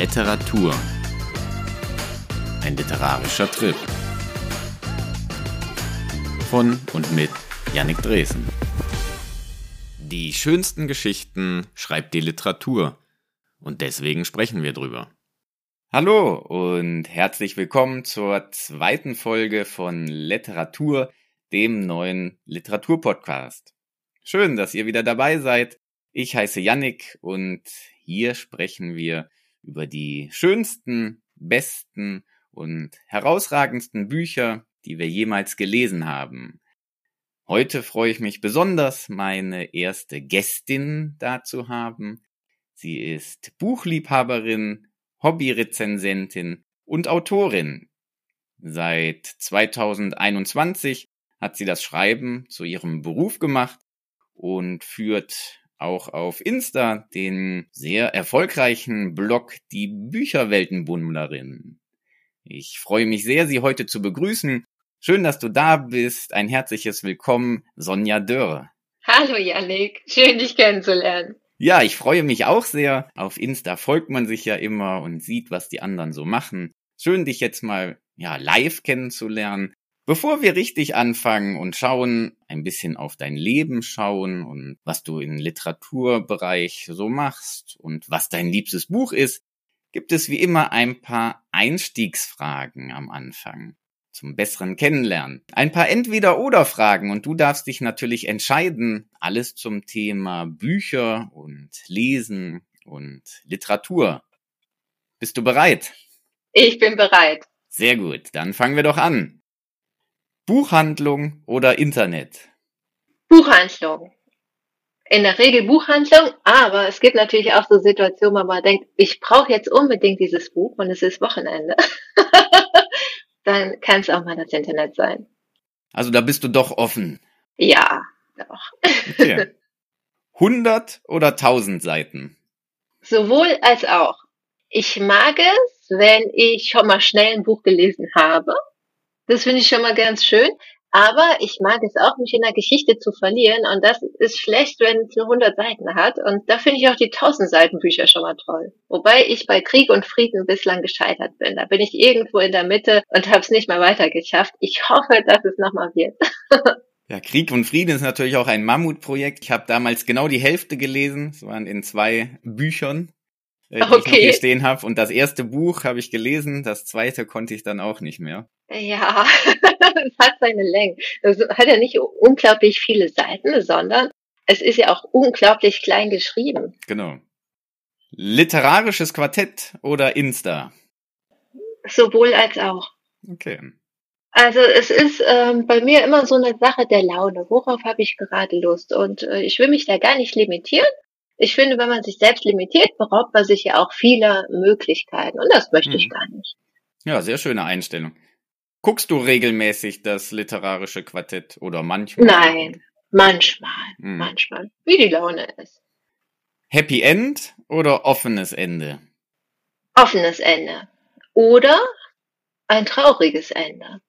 Literatur. Ein literarischer Trip. Von und mit Yannick Dresen. Die schönsten Geschichten schreibt die Literatur. Und deswegen sprechen wir drüber. Hallo und herzlich willkommen zur zweiten Folge von Literatur, dem neuen Literaturpodcast. Schön, dass ihr wieder dabei seid. Ich heiße Yannick und hier sprechen wir über die schönsten, besten und herausragendsten Bücher, die wir jemals gelesen haben. Heute freue ich mich besonders, meine erste Gästin da zu haben. Sie ist Buchliebhaberin, Hobbyrezensentin und Autorin. Seit 2021 hat sie das Schreiben zu ihrem Beruf gemacht und führt auch auf Insta den sehr erfolgreichen Blog Die Bücherweltenbummlerin. Ich freue mich sehr, Sie heute zu begrüßen. Schön, dass du da bist. Ein herzliches Willkommen, Sonja Dörr. Hallo Yannick, schön dich kennenzulernen. Ja, ich freue mich auch sehr. Auf Insta folgt man sich ja immer und sieht, was die anderen so machen. Schön, dich jetzt mal ja live kennenzulernen. Bevor wir richtig anfangen und schauen, ein bisschen auf dein Leben schauen und was du im Literaturbereich so machst und was dein liebstes Buch ist, gibt es wie immer ein paar Einstiegsfragen am Anfang zum besseren Kennenlernen. Ein paar Entweder-Oder-Fragen und du darfst dich natürlich entscheiden. Alles zum Thema Bücher und Lesen und Literatur. Bist du bereit? Ich bin bereit. Sehr gut, dann fangen wir doch an. Buchhandlung oder Internet? Buchhandlung. In der Regel Buchhandlung, aber es gibt natürlich auch so Situationen, wo man denkt, ich brauche jetzt unbedingt dieses Buch und es ist Wochenende. Dann kann es auch mal das Internet sein. Also da bist du doch offen. Ja, doch. Okay. 100 oder 1000 Seiten? Sowohl als auch. Ich mag es, wenn ich schon mal schnell ein Buch gelesen habe das finde ich schon mal ganz schön. Aber ich mag es auch, mich in der Geschichte zu verlieren. Und das ist schlecht, wenn es nur 100 Seiten hat. Und da finde ich auch die 1000 Seiten Bücher schon mal toll. Wobei ich bei Krieg und Frieden bislang gescheitert bin. Da bin ich irgendwo in der Mitte und habe es nicht mal weiter geschafft. Ich hoffe, dass es nochmal wird. ja, Krieg und Frieden ist natürlich auch ein Mammutprojekt. Ich habe damals genau die Hälfte gelesen. Es waren in zwei Büchern äh, die okay. ich noch hier stehen habe. Und das erste Buch habe ich gelesen, das zweite konnte ich dann auch nicht mehr. Ja, es hat seine Länge. Es hat ja nicht unglaublich viele Seiten, sondern es ist ja auch unglaublich klein geschrieben. Genau. Literarisches Quartett oder Insta? Sowohl als auch. Okay. Also es ist ähm, bei mir immer so eine Sache der Laune. Worauf habe ich gerade Lust? Und äh, ich will mich da gar nicht limitieren, ich finde, wenn man sich selbst limitiert, beraubt man sich ja auch vieler Möglichkeiten. Und das möchte mhm. ich gar nicht. Ja, sehr schöne Einstellung. Guckst du regelmäßig das literarische Quartett oder manchmal? Nein, manchmal, mhm. manchmal. Wie die Laune ist. Happy End oder offenes Ende? Offenes Ende. Oder ein trauriges Ende.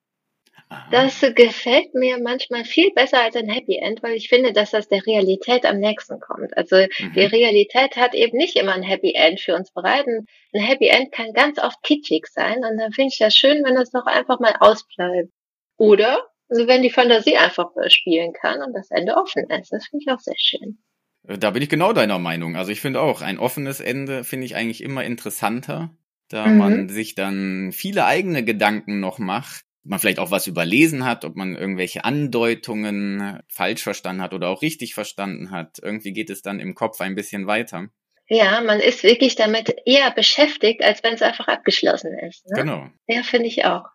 Das gefällt mir manchmal viel besser als ein Happy End, weil ich finde, dass das der Realität am nächsten kommt. Also mhm. die Realität hat eben nicht immer ein Happy End für uns bereiten. Ein Happy End kann ganz oft kitschig sein und dann finde ich das schön, wenn es doch einfach mal ausbleibt. Oder also wenn die Fantasie einfach spielen kann und das Ende offen ist. Das finde ich auch sehr schön. Äh, da bin ich genau deiner Meinung. Also ich finde auch, ein offenes Ende finde ich eigentlich immer interessanter, da mhm. man sich dann viele eigene Gedanken noch macht man vielleicht auch was überlesen hat, ob man irgendwelche Andeutungen falsch verstanden hat oder auch richtig verstanden hat. Irgendwie geht es dann im Kopf ein bisschen weiter. Ja, man ist wirklich damit eher beschäftigt, als wenn es einfach abgeschlossen ist. Ne? Genau. Ja, finde ich auch.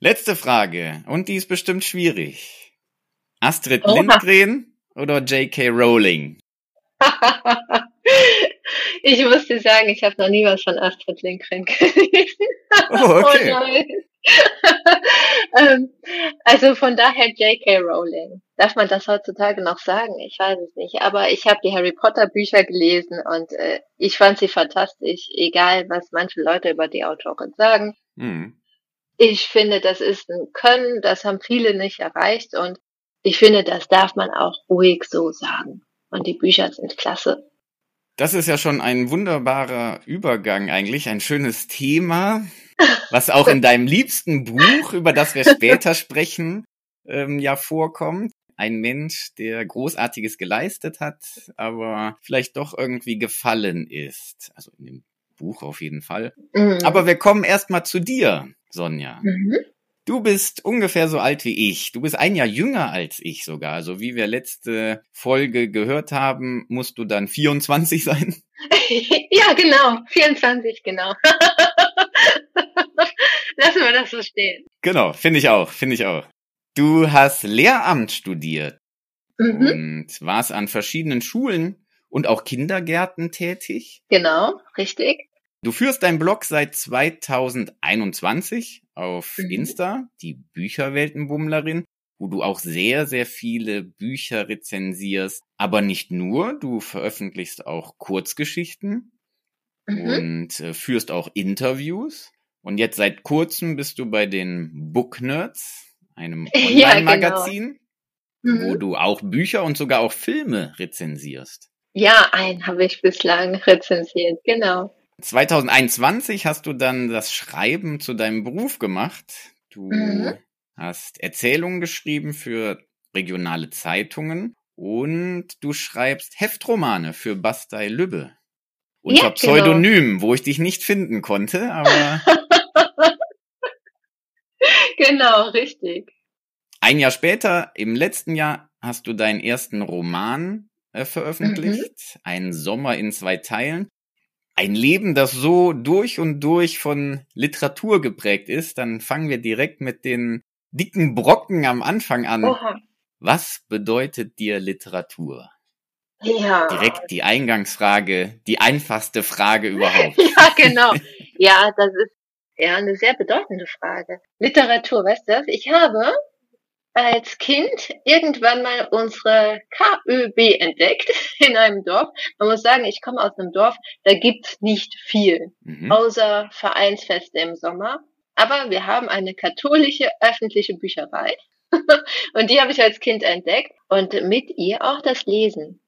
Letzte Frage, und die ist bestimmt schwierig. Astrid Oha. Lindgren oder J.K. Rowling? ich muss dir sagen, ich habe noch nie was von Astrid Lindgren gelesen. Oh, okay. Oh ähm, also von daher J.K. Rowling. Darf man das heutzutage noch sagen? Ich weiß es nicht. Aber ich habe die Harry Potter Bücher gelesen und äh, ich fand sie fantastisch, egal was manche Leute über die Autorin sagen. Mhm. Ich finde, das ist ein Können, das haben viele nicht erreicht und ich finde, das darf man auch ruhig so sagen. Und die Bücher sind klasse. Das ist ja schon ein wunderbarer Übergang eigentlich, ein schönes Thema, was auch in deinem liebsten Buch, über das wir später sprechen, ähm, ja vorkommt. Ein Mensch, der Großartiges geleistet hat, aber vielleicht doch irgendwie gefallen ist. Also in dem Buch auf jeden Fall. Mhm. Aber wir kommen erstmal zu dir, Sonja. Mhm. Du bist ungefähr so alt wie ich. Du bist ein Jahr jünger als ich sogar. Also wie wir letzte Folge gehört haben, musst du dann 24 sein. ja, genau. 24, genau. Lassen wir das so stehen. Genau, finde ich auch, finde ich auch. Du hast Lehramt studiert mhm. und warst an verschiedenen Schulen und auch Kindergärten tätig. Genau, richtig. Du führst deinen Blog seit 2021 auf mhm. Insta, die Bücherweltenbummlerin, wo du auch sehr, sehr viele Bücher rezensierst. Aber nicht nur, du veröffentlichst auch Kurzgeschichten mhm. und äh, führst auch Interviews. Und jetzt seit kurzem bist du bei den Book Nerds, einem Online-Magazin, ja, genau. mhm. wo du auch Bücher und sogar auch Filme rezensierst. Ja, einen habe ich bislang rezensiert, genau. 2021 hast du dann das Schreiben zu deinem Beruf gemacht. Du mhm. hast Erzählungen geschrieben für regionale Zeitungen und du schreibst Heftromane für Bastei Lübbe. Unter ja, genau. Pseudonym, genau. wo ich dich nicht finden konnte, aber. genau, richtig. Ein Jahr später, im letzten Jahr, hast du deinen ersten Roman äh, veröffentlicht, mhm. Ein Sommer in zwei Teilen ein Leben, das so durch und durch von Literatur geprägt ist, dann fangen wir direkt mit den dicken Brocken am Anfang an. Oha. Was bedeutet dir Literatur? Ja. Direkt die Eingangsfrage, die einfachste Frage überhaupt. ja, genau. Ja, das ist ja eine sehr bedeutende Frage. Literatur, weißt du, ich habe als Kind irgendwann mal unsere KÖB entdeckt in einem Dorf. Man muss sagen, ich komme aus einem Dorf, da gibt's nicht viel, mhm. außer Vereinsfeste im Sommer. Aber wir haben eine katholische öffentliche Bücherei. und die habe ich als Kind entdeckt und mit ihr auch das Lesen.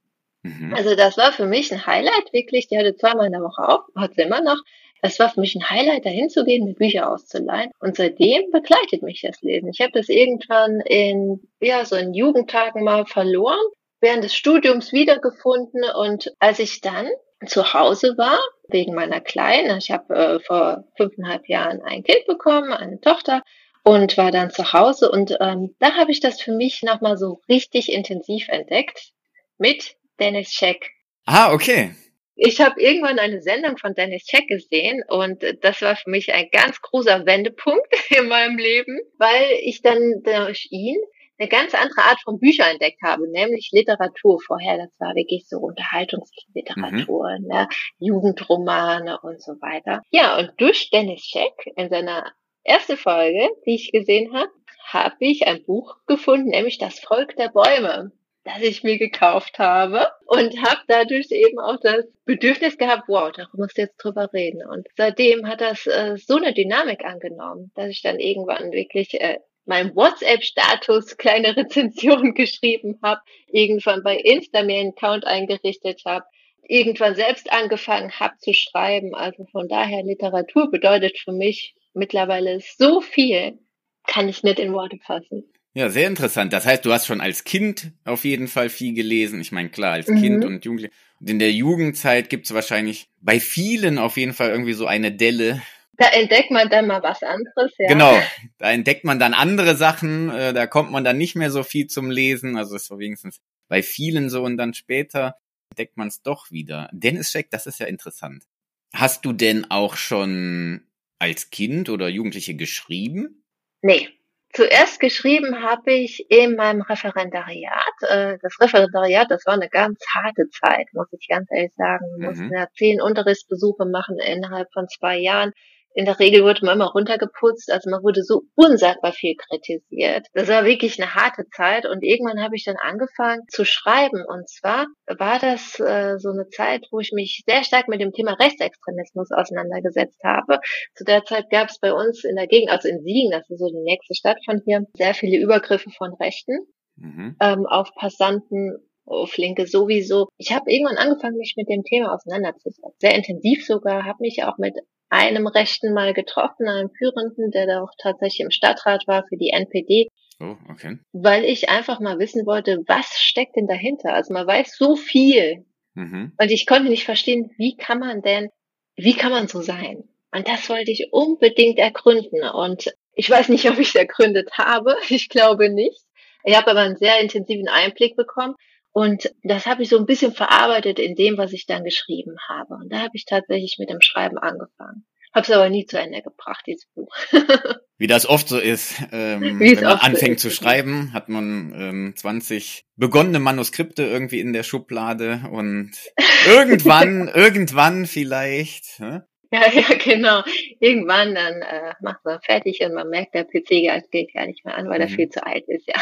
Mhm. Also das war für mich ein Highlight, wirklich. Die hatte zweimal in der Woche auf, hat sie immer noch. Das war für mich ein Highlight, dahin zu gehen, mir Bücher auszuleihen. Und seitdem begleitet mich das Lesen. Ich habe das irgendwann in, ja, so in Jugendtagen mal verloren, während des Studiums wiedergefunden. Und als ich dann zu Hause war, wegen meiner Kleinen, ich habe äh, vor fünfeinhalb Jahren ein Kind bekommen, eine Tochter, und war dann zu Hause. Und ähm, da habe ich das für mich nochmal so richtig intensiv entdeckt mit Dennis Scheck. Ah, okay ich habe irgendwann eine Sendung von Dennis Check gesehen und das war für mich ein ganz großer Wendepunkt in meinem Leben, weil ich dann durch ihn eine ganz andere Art von Büchern entdeckt habe, nämlich Literatur. Vorher, das war wirklich so Unterhaltungsliteratur, mhm. ne? Jugendromane und so weiter. Ja, und durch Dennis Check in seiner ersten Folge, die ich gesehen habe, habe ich ein Buch gefunden, nämlich Das Volk der Bäume das ich mir gekauft habe und habe dadurch eben auch das Bedürfnis gehabt, wow, darüber musst du jetzt drüber reden. Und seitdem hat das äh, so eine Dynamik angenommen, dass ich dann irgendwann wirklich äh, meinem WhatsApp-Status kleine Rezensionen geschrieben habe, irgendwann bei Insta mir einen Account eingerichtet habe, irgendwann selbst angefangen habe zu schreiben. Also von daher Literatur bedeutet für mich mittlerweile so viel, kann ich nicht in Worte fassen. Ja, sehr interessant. Das heißt, du hast schon als Kind auf jeden Fall viel gelesen. Ich meine, klar, als mhm. Kind und Jugendliche. Und in der Jugendzeit gibt es wahrscheinlich bei vielen auf jeden Fall irgendwie so eine Delle. Da entdeckt man dann mal was anderes, ja. Genau, da entdeckt man dann andere Sachen, äh, da kommt man dann nicht mehr so viel zum Lesen. Also ist so wenigstens bei vielen so und dann später entdeckt man es doch wieder. Dennis Scheck, das ist ja interessant. Hast du denn auch schon als Kind oder Jugendliche geschrieben? Nee, Zuerst geschrieben habe ich in meinem Referendariat. Äh, das Referendariat, das war eine ganz harte Zeit, muss ich ganz ehrlich sagen. Wir mhm. mussten ja zehn Unterrichtsbesuche machen innerhalb von zwei Jahren in der Regel wurde man immer runtergeputzt, also man wurde so unsagbar viel kritisiert. Das war wirklich eine harte Zeit und irgendwann habe ich dann angefangen zu schreiben und zwar war das äh, so eine Zeit, wo ich mich sehr stark mit dem Thema Rechtsextremismus auseinandergesetzt habe. Zu der Zeit gab es bei uns in der Gegend, also in Siegen, das ist so die nächste Stadt von hier, sehr viele Übergriffe von Rechten mhm. ähm, auf Passanten Oh, Flinke sowieso. Ich habe irgendwann angefangen, mich mit dem Thema auseinanderzusetzen. Sehr intensiv sogar, habe mich auch mit einem Rechten mal getroffen, einem Führenden, der da auch tatsächlich im Stadtrat war für die NPD. Oh, okay. Weil ich einfach mal wissen wollte, was steckt denn dahinter? Also man weiß so viel. Mhm. Und ich konnte nicht verstehen, wie kann man denn, wie kann man so sein? Und das wollte ich unbedingt ergründen. Und ich weiß nicht, ob ich es ergründet habe. Ich glaube nicht. Ich habe aber einen sehr intensiven Einblick bekommen. Und das habe ich so ein bisschen verarbeitet in dem, was ich dann geschrieben habe. Und da habe ich tatsächlich mit dem Schreiben angefangen. Habe es aber nie zu Ende gebracht, dieses Buch. Wie das oft so ist, ähm, wenn man anfängt so zu schreiben, hat man ähm, 20 begonnene Manuskripte irgendwie in der Schublade und irgendwann, irgendwann vielleicht. Ne? Ja, ja, genau. Irgendwann dann äh, macht man fertig und man merkt, der PC geht gar nicht mehr an, weil mhm. er viel zu alt ist, ja.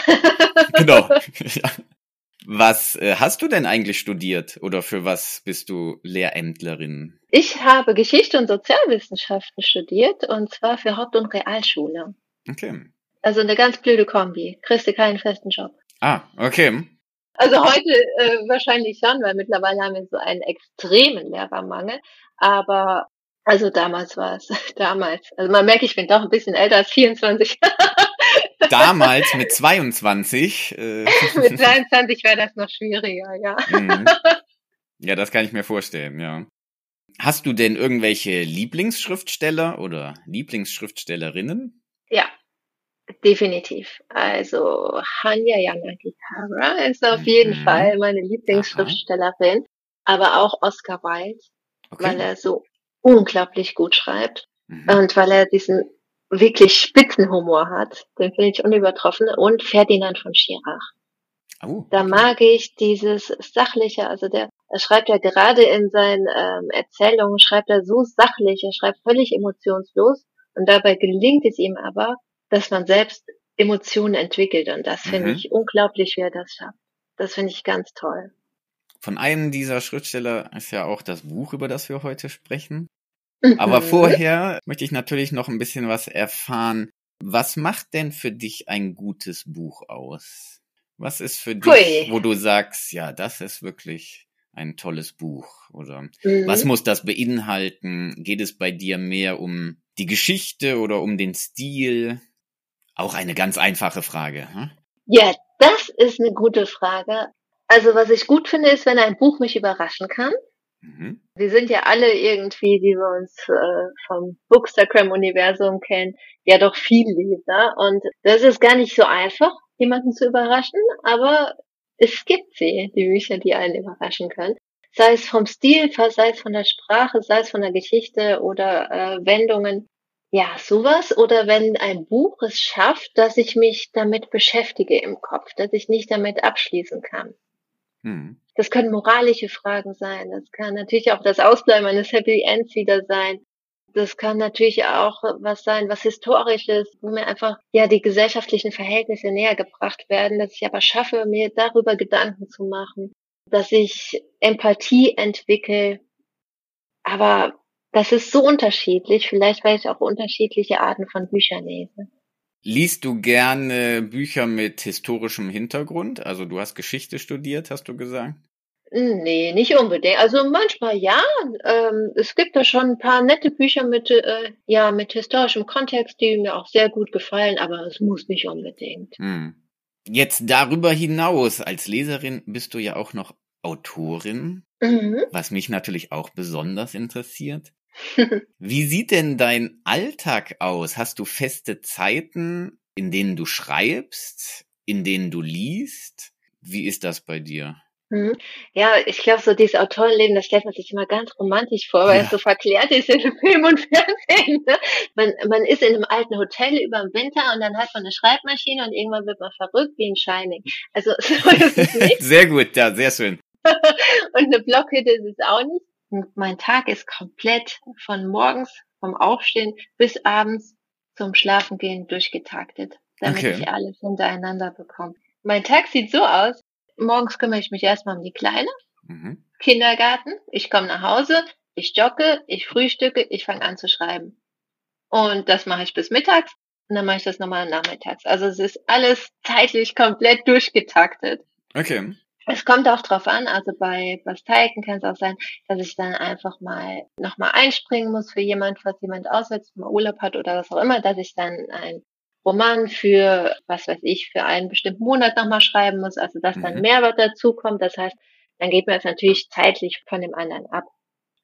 genau. Ja. Was äh, hast du denn eigentlich studiert oder für was bist du Lehrämtlerin? Ich habe Geschichte und Sozialwissenschaften studiert und zwar für Haupt- und Realschule. Okay. Also eine ganz blöde Kombi. Kriegst du keinen festen Job. Ah, okay. Also heute äh, wahrscheinlich schon, weil mittlerweile haben wir so einen extremen Lehrermangel. Aber also damals war es, damals. Also man merkt, ich bin doch ein bisschen älter als 24. Damals mit 22. Äh. mit 22 wäre das noch schwieriger, ja. Mhm. Ja, das kann ich mir vorstellen, ja. Hast du denn irgendwelche Lieblingsschriftsteller oder Lieblingsschriftstellerinnen? Ja, definitiv. Also Hanya Yanagihara ist auf jeden mhm. Fall meine Lieblingsschriftstellerin, Aha. aber auch Oscar Wilde, okay. weil er so unglaublich gut schreibt mhm. und weil er diesen wirklich Spitzenhumor hat. Den finde ich unübertroffen. Und Ferdinand von Schirach. Oh, Da mag ich dieses sachliche, also der, er schreibt ja gerade in seinen ähm, Erzählungen, schreibt er so sachlich, er schreibt völlig emotionslos und dabei gelingt es ihm aber, dass man selbst Emotionen entwickelt und das finde mhm. ich unglaublich, wie er das schafft. Das finde ich ganz toll. Von einem dieser Schriftsteller ist ja auch das Buch, über das wir heute sprechen. Aber vorher möchte ich natürlich noch ein bisschen was erfahren. Was macht denn für dich ein gutes Buch aus? Was ist für dich, Hui. wo du sagst, ja, das ist wirklich ein tolles Buch? Oder mhm. was muss das beinhalten? Geht es bei dir mehr um die Geschichte oder um den Stil? Auch eine ganz einfache Frage. Hm? Ja, das ist eine gute Frage. Also was ich gut finde, ist, wenn ein Buch mich überraschen kann. Mhm. Wir sind ja alle irgendwie, die wir uns äh, vom Bookstagram-Universum kennen, ja doch viel Leser. Und das ist gar nicht so einfach, jemanden zu überraschen, aber es gibt sie, die Bücher, die einen überraschen können. Sei es vom Stil, sei es von der Sprache, sei es von der Geschichte oder äh, Wendungen. Ja, sowas. Oder wenn ein Buch es schafft, dass ich mich damit beschäftige im Kopf, dass ich nicht damit abschließen kann. Mhm. Das können moralische Fragen sein. Das kann natürlich auch das Ausbleiben eines Happy Ends wieder sein. Das kann natürlich auch was sein, was historisches, wo mir einfach ja die gesellschaftlichen Verhältnisse näher gebracht werden, dass ich aber schaffe, mir darüber Gedanken zu machen, dass ich Empathie entwickle. Aber das ist so unterschiedlich, vielleicht weil ich auch unterschiedliche Arten von Büchern lese. Liest du gerne Bücher mit historischem Hintergrund? Also du hast Geschichte studiert, hast du gesagt? Nee, nicht unbedingt. Also manchmal ja. Ähm, es gibt da schon ein paar nette Bücher mit, äh, ja, mit historischem Kontext, die mir auch sehr gut gefallen, aber es muss nicht unbedingt. Hm. Jetzt darüber hinaus, als Leserin bist du ja auch noch Autorin, mhm. was mich natürlich auch besonders interessiert. Wie sieht denn dein Alltag aus? Hast du feste Zeiten, in denen du schreibst, in denen du liest? Wie ist das bei dir? Mhm. Ja, ich glaube, so dieses Autorenleben, das stellt man sich immer ganz romantisch vor, weil ja. es so verklärt ist in Film und Fernsehen. Ne? Man, man ist in einem alten Hotel über den Winter und dann hat man eine Schreibmaschine und irgendwann wird man verrückt wie ein Shining. Also so ist es nicht. Sehr gut, ja, sehr schön. und eine Blockhütte ist es auch nicht. Mein Tag ist komplett von morgens vom Aufstehen bis abends zum Schlafengehen durchgetaktet, damit okay. ich alles hintereinander bekomme. Mein Tag sieht so aus. Morgens kümmere ich mich erstmal um die Kleine. Mhm. Kindergarten. Ich komme nach Hause, ich jogge, ich frühstücke, ich fange an zu schreiben. Und das mache ich bis mittags und dann mache ich das nochmal nachmittags. Also es ist alles zeitlich komplett durchgetaktet. Okay. Es kommt auch drauf an, also bei Basteiken kann es auch sein, dass ich dann einfach mal nochmal einspringen muss für jemand, falls jemand auswärts mal Urlaub hat oder was auch immer, dass ich dann ein Roman für, was weiß ich, für einen bestimmten Monat nochmal schreiben muss, also dass dann mhm. mehr dazukommt. Das heißt, dann geht mir das natürlich zeitlich von dem anderen ab.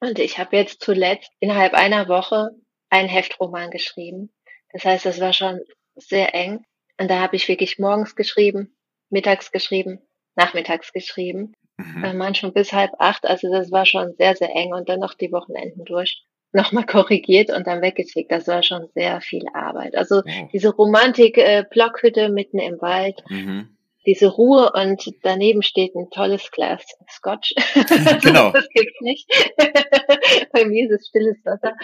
Und ich habe jetzt zuletzt innerhalb einer Woche einen Heftroman geschrieben. Das heißt, das war schon sehr eng. Und da habe ich wirklich morgens geschrieben, mittags geschrieben, nachmittags geschrieben. Mhm. Äh, manchmal bis halb acht. Also das war schon sehr, sehr eng. Und dann noch die Wochenenden durch. Nochmal korrigiert und dann weggeschickt. Das war schon sehr viel Arbeit. Also oh. diese Romantik, äh, mitten im Wald. Mhm diese Ruhe und daneben steht ein tolles Glas Scotch. genau. das gibt's nicht. Bei mir ist es stilles Wasser.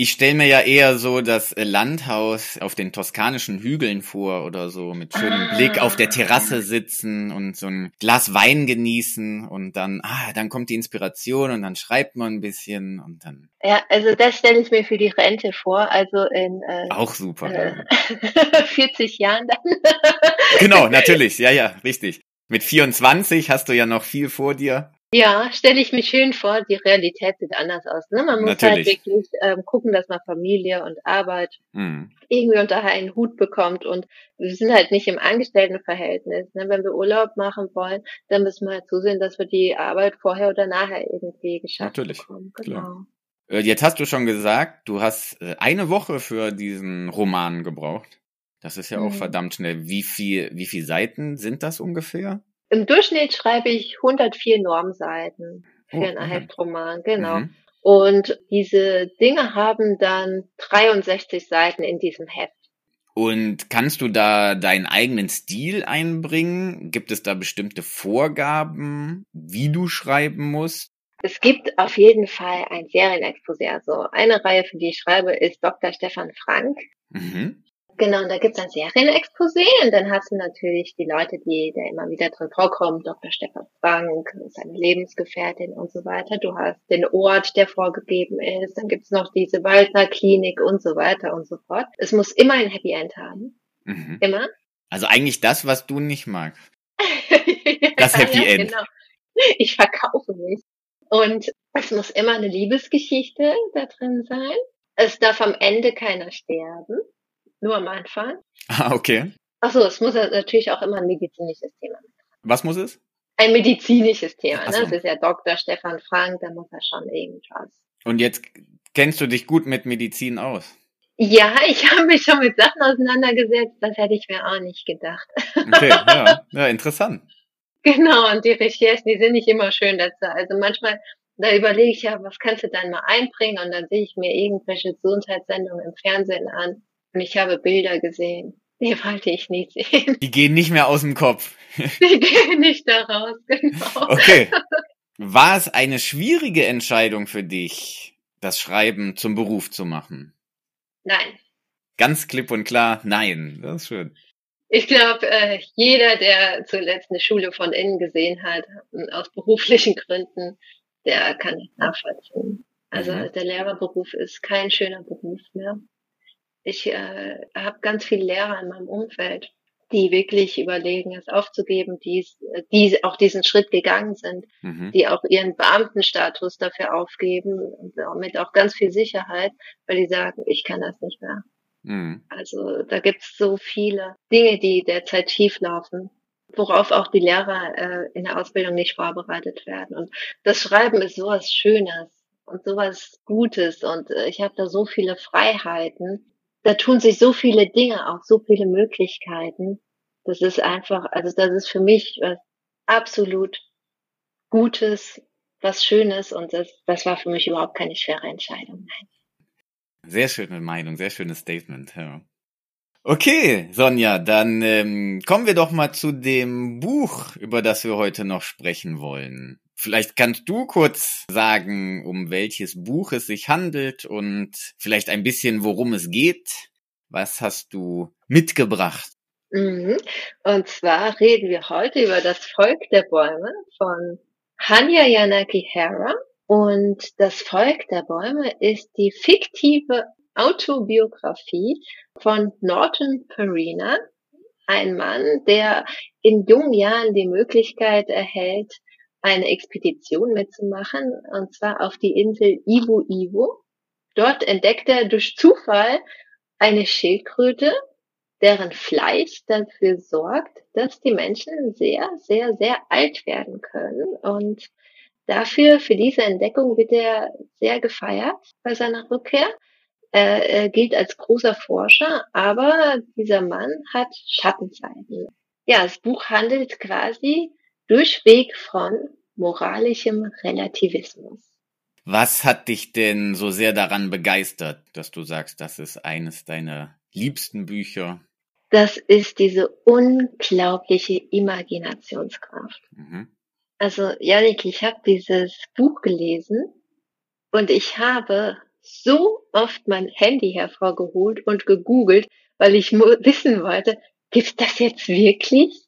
Ich stelle mir ja eher so das Landhaus auf den toskanischen Hügeln vor oder so mit schönem ah. Blick auf der Terrasse sitzen und so ein Glas Wein genießen und dann, ah, dann kommt die Inspiration und dann schreibt man ein bisschen und dann. Ja, also das stelle ich mir für die Rente vor, also in äh, auch super. Äh, 40 Jahren dann. genau, natürlich, ja, ja, richtig. Mit 24 hast du ja noch viel vor dir. Ja, stelle ich mir schön vor, die Realität sieht anders aus. Ne? Man muss halt Natürlich. halt wirklich ähm, gucken, dass man Familie und Arbeit mhm. irgendwie unter einen Hut bekommt. Und wir sind halt nicht im Angestelltenverhältnis. Ne? Wenn wir Urlaub machen wollen, dann müssen wir halt zusehen, dass wir die Arbeit vorher oder nachher irgendwie geschafft Natürlich. bekommen. Genau. Klar. Äh, jetzt hast du schon gesagt, du hast äh, eine Woche für diesen Roman gebraucht. Das ist ja auch mhm. verdammt schnell. Wie viel, wie viel Seiten sind das ungefähr? Im Durchschnitt schreibe ich 104 Normseiten für oh, einen Heftroman, genau. Mhm. Und diese Dinge haben dann 63 Seiten in diesem Heft. Und kannst du da deinen eigenen Stil einbringen? Gibt es da bestimmte Vorgaben, wie du schreiben musst? Es gibt auf jeden Fall ein Serienexposé. Also eine Reihe, für die ich schreibe, ist Dr. Stefan Frank. Mhm. Genau, und da gibt's ein Serienexposé und dann hast du natürlich die Leute, die da immer wieder drin vorkommen, Dr. Stefan Frank, seine Lebensgefährtin und so weiter. Du hast den Ort, der vorgegeben ist, dann gibt's noch diese Waldner Klinik und so weiter und so fort. Es muss immer ein Happy End haben. Mhm. Immer. Also eigentlich das, was du nicht magst. Das Happy ja, End. Genau. Ich verkaufe mich. Und es muss immer eine Liebesgeschichte da drin sein. Es darf am Ende keiner sterben. Nur am Anfang. Ah, okay. Achso, es muss natürlich auch immer ein medizinisches Thema sein. Was muss es? Ein medizinisches Thema. Ne? Das ist ja Dr. Stefan Frank, da muss er schon irgendwas. Und jetzt kennst du dich gut mit Medizin aus? Ja, ich habe mich schon mit Sachen auseinandergesetzt, das hätte ich mir auch nicht gedacht. Okay, ja, ja interessant. Genau, und die Recherchen, die sind nicht immer schön dazu. Also manchmal, da überlege ich ja, was kannst du dann mal einbringen und dann sehe ich mir irgendwelche Gesundheitssendungen im Fernsehen an und ich habe Bilder gesehen. Die wollte ich nicht sehen. Die gehen nicht mehr aus dem Kopf. Die gehen nicht da raus, genau. Okay. War es eine schwierige Entscheidung für dich, das Schreiben zum Beruf zu machen? Nein. Ganz klipp und klar, nein. Das ist schön. Ich glaube, äh, jeder, der zuletzt eine Schule von innen gesehen hat, aus beruflichen Gründen, der kann das nachvollziehen. Also mhm. der Lehrerberuf ist kein schöner Beruf mehr. Ich äh, habe ganz viele Lehrer in meinem Umfeld, die wirklich überlegen, es aufzugeben, die, die auch diesen Schritt gegangen sind, mhm. die auch ihren Beamtenstatus dafür aufgeben und mit auch ganz viel Sicherheit, weil die sagen, ich kann das nicht mehr. Mhm. Also da gibt's so viele Dinge, die derzeit schief laufen, worauf auch die Lehrer äh, in der Ausbildung nicht vorbereitet werden. Und das Schreiben ist sowas Schönes und sowas Gutes und äh, ich habe da so viele Freiheiten da tun sich so viele Dinge auch, so viele Möglichkeiten. Das ist einfach, also das ist für mich was absolut Gutes, was Schönes und das, das war für mich überhaupt keine schwere Entscheidung. Nein. Sehr schöne Meinung, sehr schönes Statement. Ja. Okay, Sonja, dann ähm, kommen wir doch mal zu dem Buch, über das wir heute noch sprechen wollen. Vielleicht kannst du kurz sagen, um welches Buch es sich handelt und vielleicht ein bisschen, worum es geht. Was hast du mitgebracht? Mhm. Und zwar reden wir heute über das Volk der Bäume von Hanya Yanaki Hara. Und das Volk der Bäume ist die fiktive Autobiografie von Norton Perina, ein Mann, der in jungen Jahren die Möglichkeit erhält, eine Expedition mitzumachen, und zwar auf die Insel Ivo Ivo. Dort entdeckt er durch Zufall eine Schildkröte, deren Fleisch dafür sorgt, dass die Menschen sehr, sehr, sehr alt werden können. Und dafür, für diese Entdeckung wird er sehr gefeiert bei seiner Rückkehr. Er, er gilt als großer Forscher, aber dieser Mann hat Schattenseiten. Ja, das Buch handelt quasi durchweg von moralischem Relativismus. Was hat dich denn so sehr daran begeistert, dass du sagst, das ist eines deiner liebsten Bücher? Das ist diese unglaubliche Imaginationskraft. Mhm. Also, Janik, ich habe dieses Buch gelesen und ich habe so oft mein Handy hervorgeholt und gegoogelt, weil ich wissen wollte, gibt's das jetzt wirklich?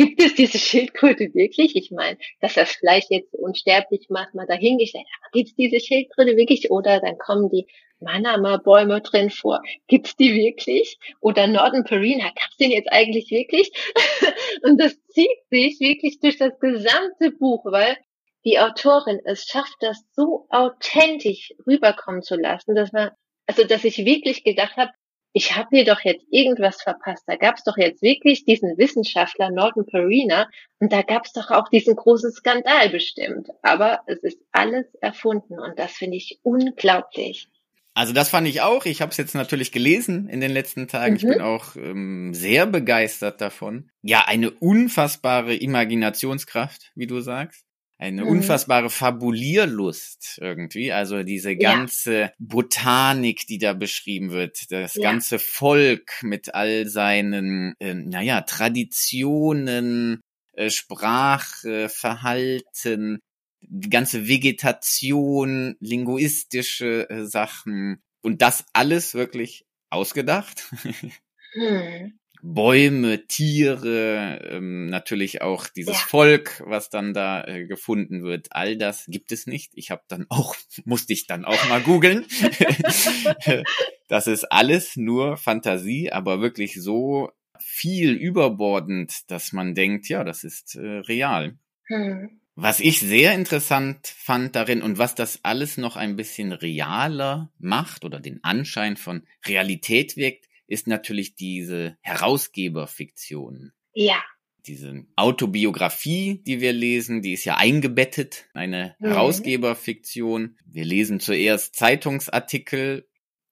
Gibt es diese Schildkröte wirklich? Ich meine, dass das Fleisch jetzt unsterblich macht, mal dahingestellt. Aber gibt's diese Schildkröte wirklich? Oder dann kommen die Manama-Bäume drin vor. Gibt's die wirklich? Oder Northern Perina, gab's den jetzt eigentlich wirklich? Und das zieht sich wirklich durch das gesamte Buch, weil die Autorin es schafft, das so authentisch rüberkommen zu lassen, dass man, also dass ich wirklich gedacht habe, ich habe hier doch jetzt irgendwas verpasst. Da gab es doch jetzt wirklich diesen Wissenschaftler Norton Perina und da gab es doch auch diesen großen Skandal bestimmt. Aber es ist alles erfunden und das finde ich unglaublich. Also das fand ich auch. Ich habe es jetzt natürlich gelesen in den letzten Tagen. Mhm. Ich bin auch ähm, sehr begeistert davon. Ja, eine unfassbare Imaginationskraft, wie du sagst eine mhm. unfassbare Fabulierlust irgendwie. Also diese ganze ja. Botanik, die da beschrieben wird, das ja. ganze Volk mit all seinen, äh, naja, Traditionen, äh, Sprache, Verhalten, die ganze Vegetation, linguistische äh, Sachen und das alles wirklich ausgedacht. Hm. Bäume, Tiere, ähm, natürlich auch dieses ja. Volk, was dann da äh, gefunden wird. All das gibt es nicht. Ich habe dann auch, musste ich dann auch mal googeln. das ist alles nur Fantasie, aber wirklich so viel überbordend, dass man denkt, ja, das ist äh, real. Hm. Was ich sehr interessant fand darin und was das alles noch ein bisschen realer macht oder den Anschein von Realität wirkt, ist natürlich diese Herausgeberfiktion. Ja. Diese Autobiografie, die wir lesen, die ist ja eingebettet, eine mhm. Herausgeberfiktion. Wir lesen zuerst Zeitungsartikel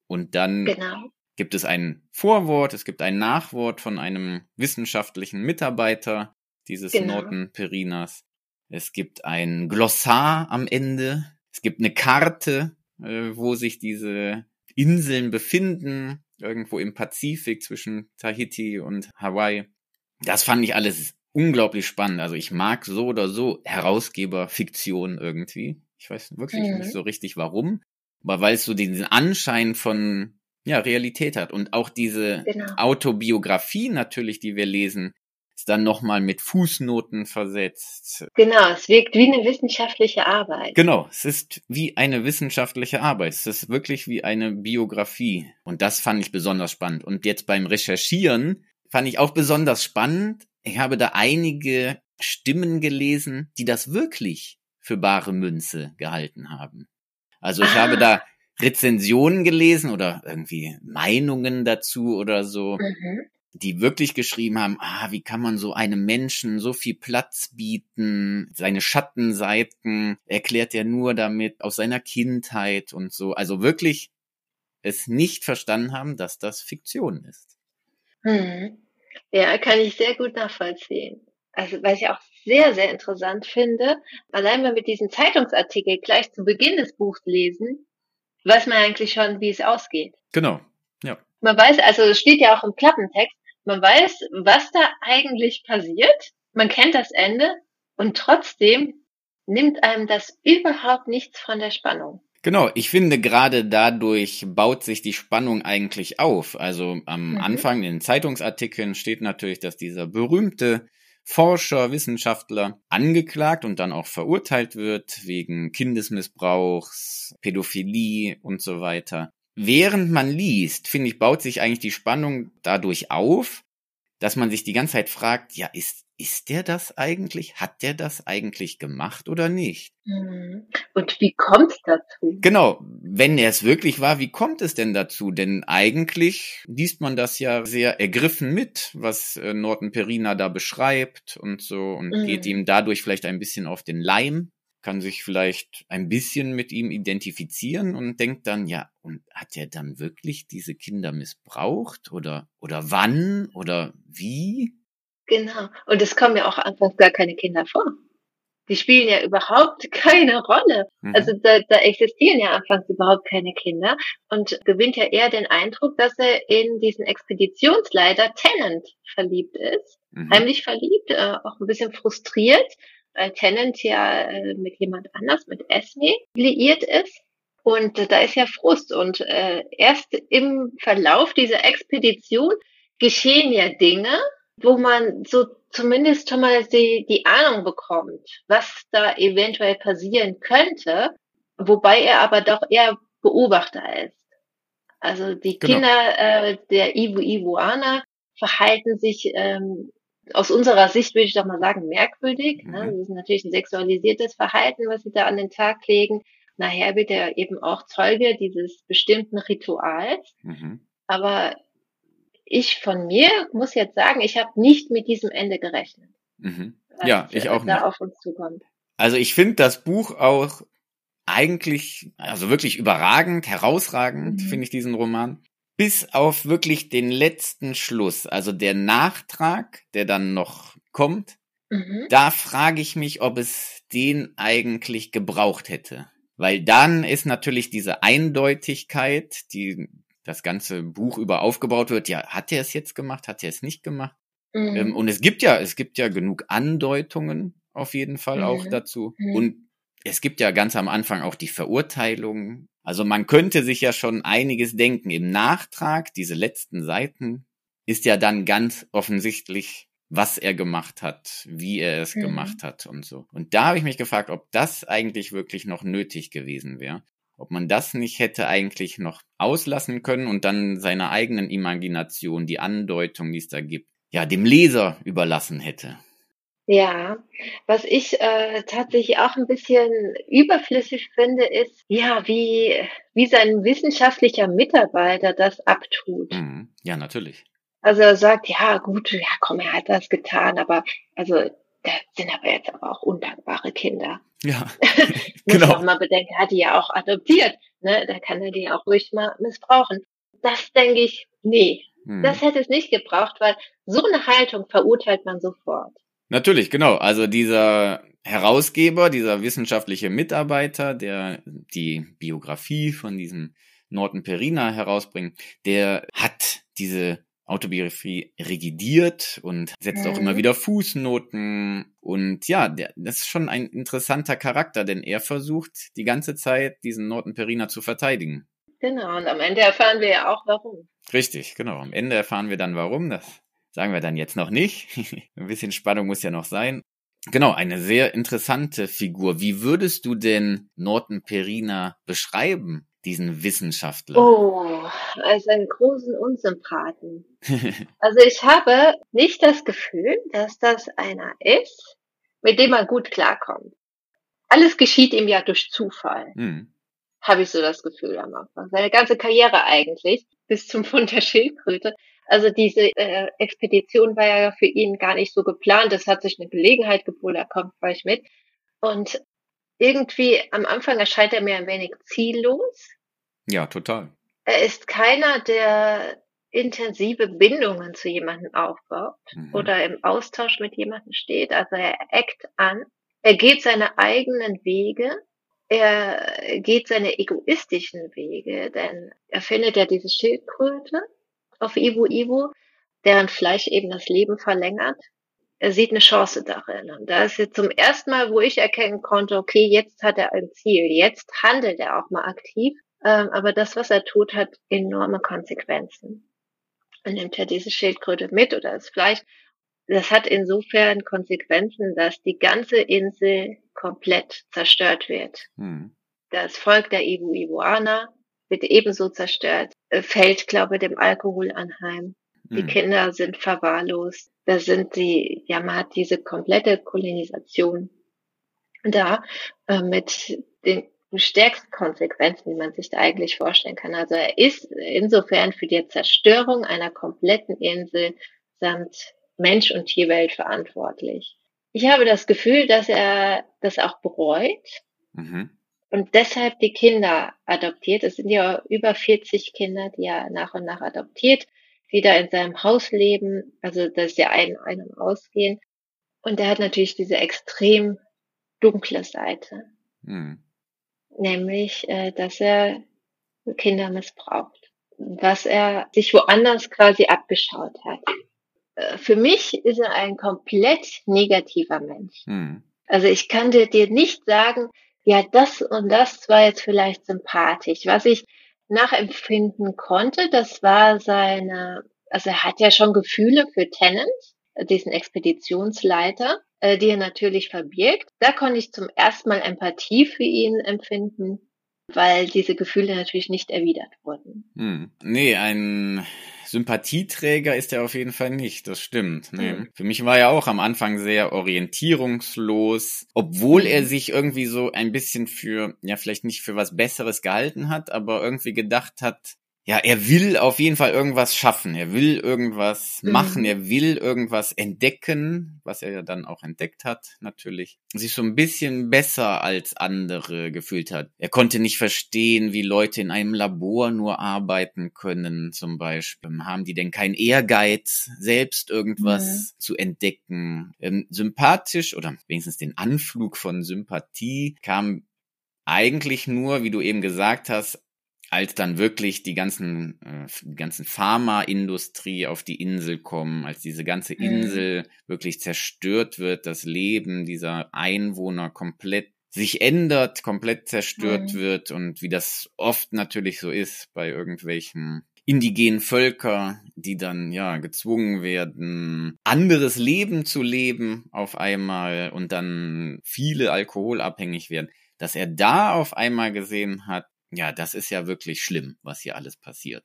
und dann genau. gibt es ein Vorwort, es gibt ein Nachwort von einem wissenschaftlichen Mitarbeiter dieses genau. Norton Perinas. Es gibt ein Glossar am Ende. Es gibt eine Karte, äh, wo sich diese Inseln befinden irgendwo im Pazifik zwischen Tahiti und Hawaii. Das fand ich alles unglaublich spannend. Also ich mag so oder so Herausgeberfiktion irgendwie. Ich weiß wirklich mhm. nicht so richtig warum, aber weil es so diesen Anschein von ja, Realität hat und auch diese genau. Autobiografie natürlich, die wir lesen, ist dann nochmal mit Fußnoten versetzt. Genau, es wirkt wie eine wissenschaftliche Arbeit. Genau, es ist wie eine wissenschaftliche Arbeit. Es ist wirklich wie eine Biografie. Und das fand ich besonders spannend. Und jetzt beim Recherchieren fand ich auch besonders spannend. Ich habe da einige Stimmen gelesen, die das wirklich für bare Münze gehalten haben. Also ich ah. habe da Rezensionen gelesen oder irgendwie Meinungen dazu oder so. Mhm die wirklich geschrieben haben, ah, wie kann man so einem Menschen so viel Platz bieten, seine Schattenseiten erklärt er nur damit aus seiner Kindheit und so. Also wirklich es nicht verstanden haben, dass das Fiktion ist. Hm. Ja, kann ich sehr gut nachvollziehen. Also, was ich auch sehr, sehr interessant finde, allein wenn wir diesen Zeitungsartikel gleich zu Beginn des Buchs lesen, weiß man eigentlich schon, wie es ausgeht. Genau, ja. Man weiß, also es steht ja auch im Klappentext, man weiß, was da eigentlich passiert, man kennt das Ende und trotzdem nimmt einem das überhaupt nichts von der Spannung. Genau, ich finde gerade dadurch baut sich die Spannung eigentlich auf. Also am mhm. Anfang in den Zeitungsartikeln steht natürlich, dass dieser berühmte Forscher, Wissenschaftler angeklagt und dann auch verurteilt wird wegen Kindesmissbrauchs, Pädophilie und so weiter während man liest, finde ich, baut sich eigentlich die Spannung dadurch auf, dass man sich die ganze Zeit fragt, ja, ist, ist der das eigentlich? Hat der das eigentlich gemacht oder nicht? Mhm. Und wie kommt es dazu? Genau, wenn er es wirklich war, wie kommt es denn dazu? Denn eigentlich liest man das ja sehr ergriffen mit, was äh, Norton Perina da beschreibt und so und mhm. geht ihm dadurch vielleicht ein bisschen auf den Leim kann sich vielleicht ein bisschen mit ihm identifizieren und denkt dann, ja, und hat er dann wirklich diese Kinder missbraucht oder, oder wann oder wie? Genau. Und es kommen ja auch anfangs gar keine Kinder vor. Die spielen ja überhaupt keine Rolle. Mhm. Also da, da existieren ja anfangs überhaupt keine Kinder und gewinnt ja eher den Eindruck, dass er in diesen Expeditionsleiter Tennant verliebt ist. Mhm. Heimlich verliebt, äh, auch ein bisschen frustriert Tennant ja äh, mit jemand anders, mit Esme, liiert ist. Und äh, da ist ja Frust. Und äh, erst im Verlauf dieser Expedition geschehen ja Dinge, wo man so zumindest schon mal die, die Ahnung bekommt, was da eventuell passieren könnte, wobei er aber doch eher Beobachter ist. Also die genau. Kinder äh, der Iwu Iwuana verhalten sich ähm, aus unserer Sicht würde ich doch mal sagen, merkwürdig. Ne? Mhm. Ne? Das ist natürlich ein sexualisiertes Verhalten, was sie da an den Tag legen. Nachher wird er eben auch Zeuge dieses bestimmten Rituals. Mhm. Aber ich von mir muss jetzt sagen, ich habe nicht mit diesem Ende gerechnet. Mhm. Ja, ich auch da nicht. auf uns zukommt. Also ich finde das Buch auch eigentlich, also wirklich überragend, herausragend, mhm. finde ich diesen Roman bis auf wirklich den letzten Schluss, also der Nachtrag, der dann noch kommt, mhm. da frage ich mich, ob es den eigentlich gebraucht hätte. Weil dann ist natürlich diese Eindeutigkeit, die das ganze Buch über aufgebaut wird, ja, hat er es jetzt gemacht, hat er es nicht gemacht? Mhm. Ähm, und es gibt ja, es gibt ja genug Andeutungen auf jeden Fall mhm. auch dazu. Mhm. Und es gibt ja ganz am Anfang auch die Verurteilung also man könnte sich ja schon einiges denken. Im Nachtrag, diese letzten Seiten, ist ja dann ganz offensichtlich, was er gemacht hat, wie er es mhm. gemacht hat und so. Und da habe ich mich gefragt, ob das eigentlich wirklich noch nötig gewesen wäre. Ob man das nicht hätte eigentlich noch auslassen können und dann seiner eigenen Imagination, die Andeutung, die es da gibt, ja, dem Leser überlassen hätte. Ja, was ich äh, tatsächlich auch ein bisschen überflüssig finde, ist, ja, wie, wie sein wissenschaftlicher Mitarbeiter das abtut. Mhm. Ja, natürlich. Also er sagt, ja, gut, ja, komm, er hat das getan, aber also das sind aber jetzt aber auch undankbare Kinder. Ja, genau. Muss auch mal bedenken, er hat die ja auch adoptiert, ne? Da kann er die auch ruhig mal missbrauchen. Das denke ich, nee, mhm. das hätte es nicht gebraucht, weil so eine Haltung verurteilt man sofort. Natürlich, genau. Also dieser Herausgeber, dieser wissenschaftliche Mitarbeiter, der die Biografie von diesem Norton Perina herausbringt, der hat diese Autobiografie regidiert und setzt auch immer mhm. wieder Fußnoten. Und ja, der, das ist schon ein interessanter Charakter, denn er versucht die ganze Zeit, diesen Norton Perina zu verteidigen. Genau, und am Ende erfahren wir ja auch warum. Richtig, genau. Am Ende erfahren wir dann warum. Das Sagen wir dann jetzt noch nicht. Ein bisschen Spannung muss ja noch sein. Genau, eine sehr interessante Figur. Wie würdest du denn Norton Perina beschreiben, diesen Wissenschaftler? Oh, als einen großen Unsympathen. also ich habe nicht das Gefühl, dass das einer ist, mit dem man gut klarkommt. Alles geschieht ihm ja durch Zufall. Hm. Habe ich so das Gefühl am Anfang. Seine ganze Karriere eigentlich, bis zum Fund der Schildkröte, also diese äh, Expedition war ja für ihn gar nicht so geplant. Es hat sich eine Gelegenheit geboten, er kommt gleich mit. Und irgendwie am Anfang erscheint er mir ein wenig ziellos. Ja, total. Er ist keiner, der intensive Bindungen zu jemandem aufbaut mhm. oder im Austausch mit jemandem steht. Also er eckt an. Er geht seine eigenen Wege. Er geht seine egoistischen Wege, denn er findet ja diese Schildkröte auf Ivo Ivo, deren Fleisch eben das Leben verlängert. Er sieht eine Chance darin. Und da ist jetzt zum ersten Mal, wo ich erkennen konnte, okay, jetzt hat er ein Ziel, jetzt handelt er auch mal aktiv. Ähm, aber das, was er tut, hat enorme Konsequenzen. Und nimmt er diese Schildkröte mit oder das Fleisch. Das hat insofern Konsequenzen, dass die ganze Insel komplett zerstört wird. Hm. Das Volk der Ibu Ibuana wird ebenso zerstört, äh, fällt, glaube ich, dem Alkohol anheim. Die mhm. Kinder sind verwahrlost. Da sind die, ja, man hat diese komplette Kolonisation da äh, mit den stärksten Konsequenzen, die man sich da eigentlich vorstellen kann. Also er ist insofern für die Zerstörung einer kompletten Insel samt Mensch und Tierwelt verantwortlich. Ich habe das Gefühl, dass er das auch bereut mhm. Und deshalb die Kinder adoptiert. Es sind ja über 40 Kinder, die er nach und nach adoptiert, die da in seinem Haus leben, also dass sie ein, ein und ausgehen. Und er hat natürlich diese extrem dunkle Seite. Mhm. Nämlich, äh, dass er Kinder missbraucht. Was er sich woanders quasi abgeschaut hat. Äh, für mich ist er ein komplett negativer Mensch. Mhm. Also ich kann dir, dir nicht sagen, ja, das und das war jetzt vielleicht sympathisch. Was ich nachempfinden konnte, das war seine, also er hat ja schon Gefühle für Tennant, diesen Expeditionsleiter, äh, die er natürlich verbirgt. Da konnte ich zum ersten Mal Empathie für ihn empfinden, weil diese Gefühle natürlich nicht erwidert wurden. Hm. Nee, ein Sympathieträger ist er auf jeden Fall nicht, das stimmt. Nee. Mhm. Für mich war er auch am Anfang sehr orientierungslos, obwohl er mhm. sich irgendwie so ein bisschen für, ja, vielleicht nicht für was Besseres gehalten hat, aber irgendwie gedacht hat, ja, er will auf jeden Fall irgendwas schaffen. Er will irgendwas mhm. machen. Er will irgendwas entdecken, was er ja dann auch entdeckt hat, natürlich. Sich so ein bisschen besser als andere gefühlt hat. Er konnte nicht verstehen, wie Leute in einem Labor nur arbeiten können, zum Beispiel. Haben die denn keinen Ehrgeiz, selbst irgendwas mhm. zu entdecken? Ähm, sympathisch oder wenigstens den Anflug von Sympathie kam eigentlich nur, wie du eben gesagt hast, als dann wirklich die ganzen, äh, die ganzen Pharmaindustrie auf die Insel kommen, als diese ganze mhm. Insel mhm. wirklich zerstört wird, das Leben dieser Einwohner komplett sich ändert, komplett zerstört mhm. wird und wie das oft natürlich so ist bei irgendwelchen indigenen Völker, die dann ja gezwungen werden, anderes Leben zu leben auf einmal und dann viele alkoholabhängig werden, dass er da auf einmal gesehen hat, ja, das ist ja wirklich schlimm, was hier alles passiert.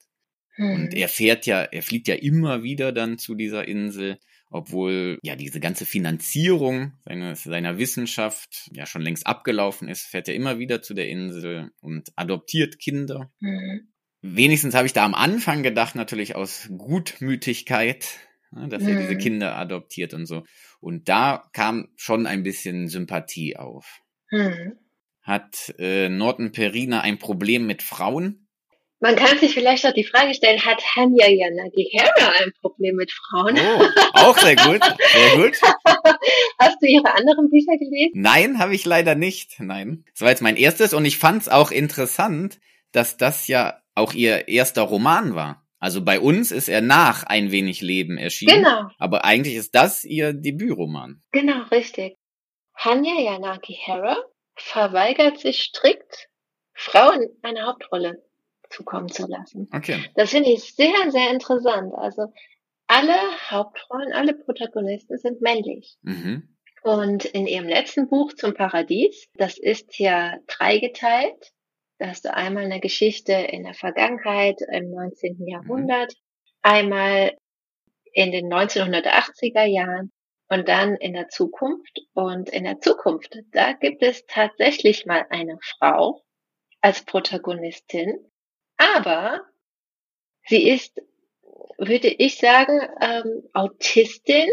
Hm. Und er fährt ja, er fliegt ja immer wieder dann zu dieser Insel, obwohl ja diese ganze Finanzierung seiner, seiner Wissenschaft ja schon längst abgelaufen ist, fährt er immer wieder zu der Insel und adoptiert Kinder. Hm. Wenigstens habe ich da am Anfang gedacht, natürlich aus Gutmütigkeit, ne, dass er diese hm. Kinder adoptiert und so. Und da kam schon ein bisschen Sympathie auf. Hm. Hat äh, Norton Perina ein Problem mit Frauen? Man kann sich vielleicht auch die Frage stellen, hat Hanya Yanagihara ein Problem mit Frauen? Oh, auch sehr gut, sehr gut. Hast du ihre anderen Bücher gelesen? Nein, habe ich leider nicht. Nein. Das war jetzt mein erstes und ich fand es auch interessant, dass das ja auch ihr erster Roman war. Also bei uns ist er nach Ein wenig Leben erschienen. Genau. Aber eigentlich ist das ihr Debütroman. Genau, richtig. Hanya Yanagihara verweigert sich strikt, Frauen eine Hauptrolle zukommen zu lassen. Okay. Das finde ich sehr, sehr interessant. Also alle Hauptrollen, alle Protagonisten sind männlich. Mhm. Und in ihrem letzten Buch zum Paradies, das ist ja dreigeteilt. Da hast du einmal eine Geschichte in der Vergangenheit im 19. Mhm. Jahrhundert, einmal in den 1980er Jahren und dann in der Zukunft. Und in der Zukunft, da gibt es tatsächlich mal eine Frau als Protagonistin, aber sie ist, würde ich sagen, ähm, Autistin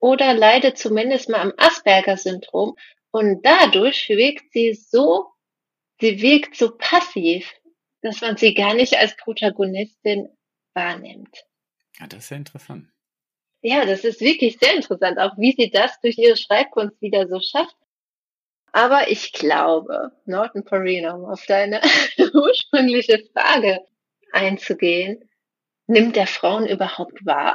oder leidet zumindest mal am Asperger-Syndrom. Und dadurch wirkt sie so, sie wirkt so passiv, dass man sie gar nicht als Protagonistin wahrnimmt. Ja, das ist ja interessant. Ja, das ist wirklich sehr interessant, auch wie sie das durch ihre Schreibkunst wieder so schafft. Aber ich glaube, Norton Perino, um auf deine ursprüngliche Frage einzugehen, nimmt der Frauen überhaupt wahr?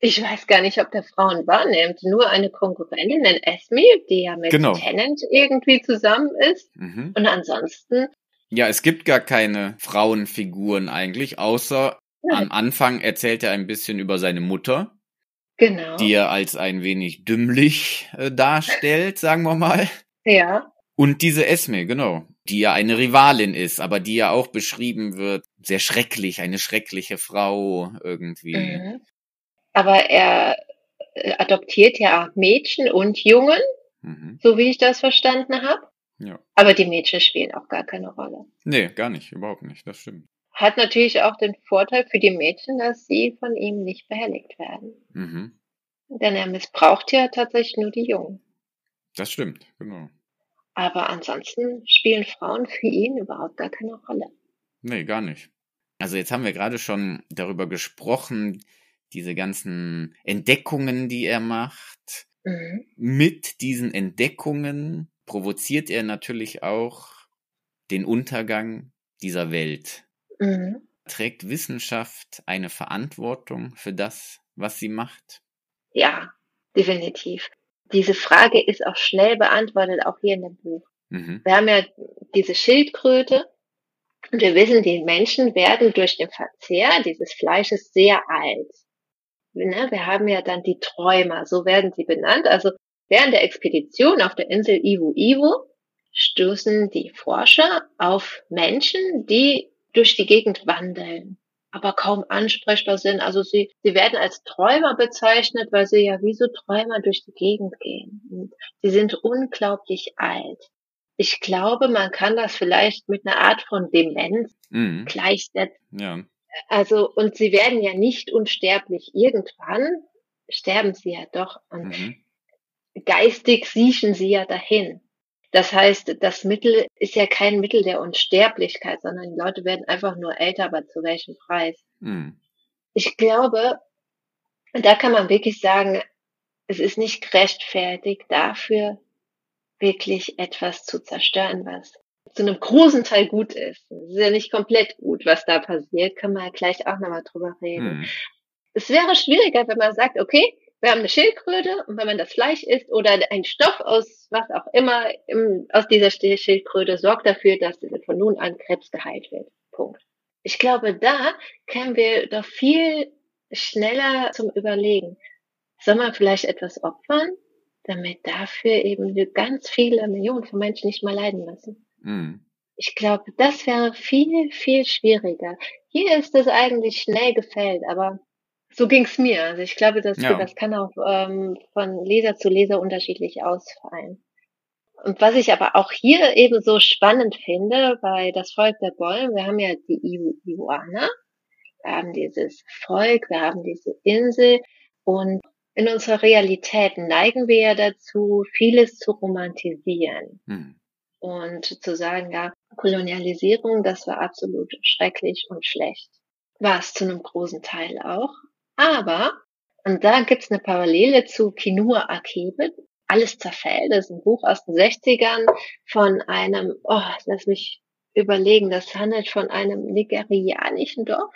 Ich weiß gar nicht, ob der Frauen wahrnimmt. Nur eine Konkurrentin in Esme, die ja mit genau. Tennant irgendwie zusammen ist. Mhm. Und ansonsten. Ja, es gibt gar keine Frauenfiguren eigentlich, außer ja. am Anfang erzählt er ein bisschen über seine Mutter. Genau. Die er als ein wenig dümmlich äh, darstellt, sagen wir mal. Ja. Und diese Esme, genau. die ja eine Rivalin ist, aber die ja auch beschrieben wird, sehr schrecklich, eine schreckliche Frau irgendwie. Mhm. Aber er äh, adoptiert ja Mädchen und Jungen, mhm. so wie ich das verstanden habe. Ja. Aber die Mädchen spielen auch gar keine Rolle. Nee, gar nicht, überhaupt nicht, das stimmt. Hat natürlich auch den Vorteil für die Mädchen, dass sie von ihm nicht behelligt werden. Mhm. Denn er missbraucht ja tatsächlich nur die Jungen. Das stimmt, genau. Aber ansonsten spielen Frauen für ihn überhaupt gar keine Rolle. Nee, gar nicht. Also jetzt haben wir gerade schon darüber gesprochen, diese ganzen Entdeckungen, die er macht. Mhm. Mit diesen Entdeckungen provoziert er natürlich auch den Untergang dieser Welt. Mhm. Trägt Wissenschaft eine Verantwortung für das, was sie macht? Ja, definitiv. Diese Frage ist auch schnell beantwortet, auch hier in dem Buch. Mhm. Wir haben ja diese Schildkröte und wir wissen, die Menschen werden durch den Verzehr dieses Fleisches sehr alt. Ne? Wir haben ja dann die Träumer, so werden sie benannt. Also während der Expedition auf der Insel Iwu Iwu stoßen die Forscher auf Menschen, die durch die Gegend wandeln aber kaum ansprechbar sind. Also sie, sie werden als Träumer bezeichnet, weil sie ja wie so Träumer durch die Gegend gehen. Und sie sind unglaublich alt. Ich glaube, man kann das vielleicht mit einer Art von Demenz mhm. gleichsetzen. Ja. Also, und sie werden ja nicht unsterblich. Irgendwann sterben sie ja doch. Und mhm. geistig siechen sie ja dahin. Das heißt, das Mittel ist ja kein Mittel der Unsterblichkeit, sondern die Leute werden einfach nur älter, aber zu welchem Preis? Mhm. Ich glaube, da kann man wirklich sagen, es ist nicht gerechtfertigt dafür, wirklich etwas zu zerstören, was zu einem großen Teil gut ist. Es ist ja nicht komplett gut, was da passiert, können wir ja gleich auch nochmal drüber reden. Mhm. Es wäre schwieriger, wenn man sagt, okay, wir haben eine Schildkröte und wenn man das Fleisch isst oder ein Stoff aus was auch immer im, aus dieser Schildkröte sorgt dafür, dass von nun an Krebs geheilt wird. Punkt. Ich glaube, da kämen wir doch viel schneller zum Überlegen. Soll man vielleicht etwas opfern, damit dafür eben ganz viele Millionen von Menschen nicht mal leiden müssen? Mhm. Ich glaube, das wäre viel, viel schwieriger. Hier ist es eigentlich schnell gefällt, aber so ging's mir. Also ich glaube, das, ja. das kann auch ähm, von Leser zu Leser unterschiedlich ausfallen. Und was ich aber auch hier eben so spannend finde bei das Volk der Bäume, wir haben ja die Iuana, wir haben dieses Volk, wir haben diese Insel und in unserer Realität neigen wir ja dazu, vieles zu romantisieren. Hm. Und zu sagen, ja, Kolonialisierung, das war absolut schrecklich und schlecht. War es zu einem großen Teil auch. Aber, und da gibt's eine Parallele zu Kinua Akebe, Alles zerfällt, das ist ein Buch aus den 60ern von einem, oh, lass mich überlegen, das handelt von einem nigerianischen Dorf.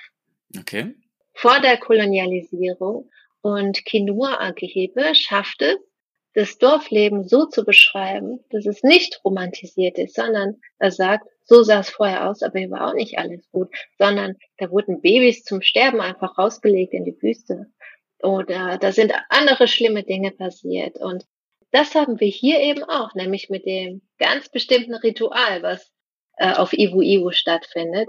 Okay. Vor der Kolonialisierung. Und Kinua Akebe schafft es, das Dorfleben so zu beschreiben, dass es nicht romantisiert ist, sondern er sagt, so sah es vorher aus, aber hier war auch nicht alles gut, sondern da wurden Babys zum Sterben einfach rausgelegt in die Wüste. Oder da sind andere schlimme Dinge passiert. Und das haben wir hier eben auch, nämlich mit dem ganz bestimmten Ritual, was äh, auf Iwu Iwu stattfindet.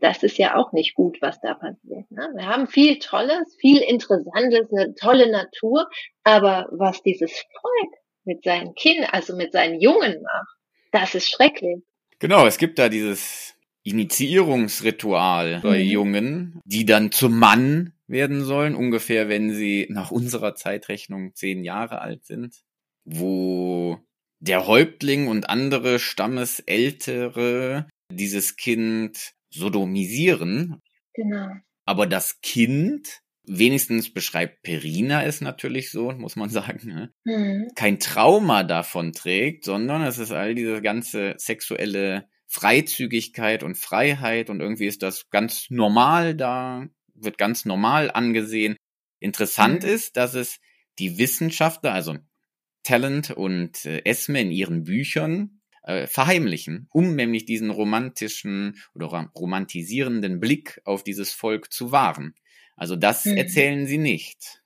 Das ist ja auch nicht gut, was da passiert. Ne? Wir haben viel Tolles, viel Interessantes, eine tolle Natur, aber was dieses Volk mit seinen Kindern, also mit seinen Jungen macht, das ist schrecklich. Genau, es gibt da dieses Initiierungsritual bei mhm. Jungen, die dann zum Mann werden sollen, ungefähr wenn sie nach unserer Zeitrechnung zehn Jahre alt sind, wo der Häuptling und andere Stammesältere dieses Kind sodomisieren. Genau. Aber das Kind, wenigstens beschreibt Perina es natürlich so, muss man sagen, ne? mhm. kein Trauma davon trägt, sondern es ist all diese ganze sexuelle Freizügigkeit und Freiheit und irgendwie ist das ganz normal da, wird ganz normal angesehen. Interessant mhm. ist, dass es die Wissenschaftler, also Talent und äh, Esme in ihren Büchern äh, verheimlichen, um nämlich diesen romantischen oder romantisierenden Blick auf dieses Volk zu wahren. Also das mhm. erzählen sie nicht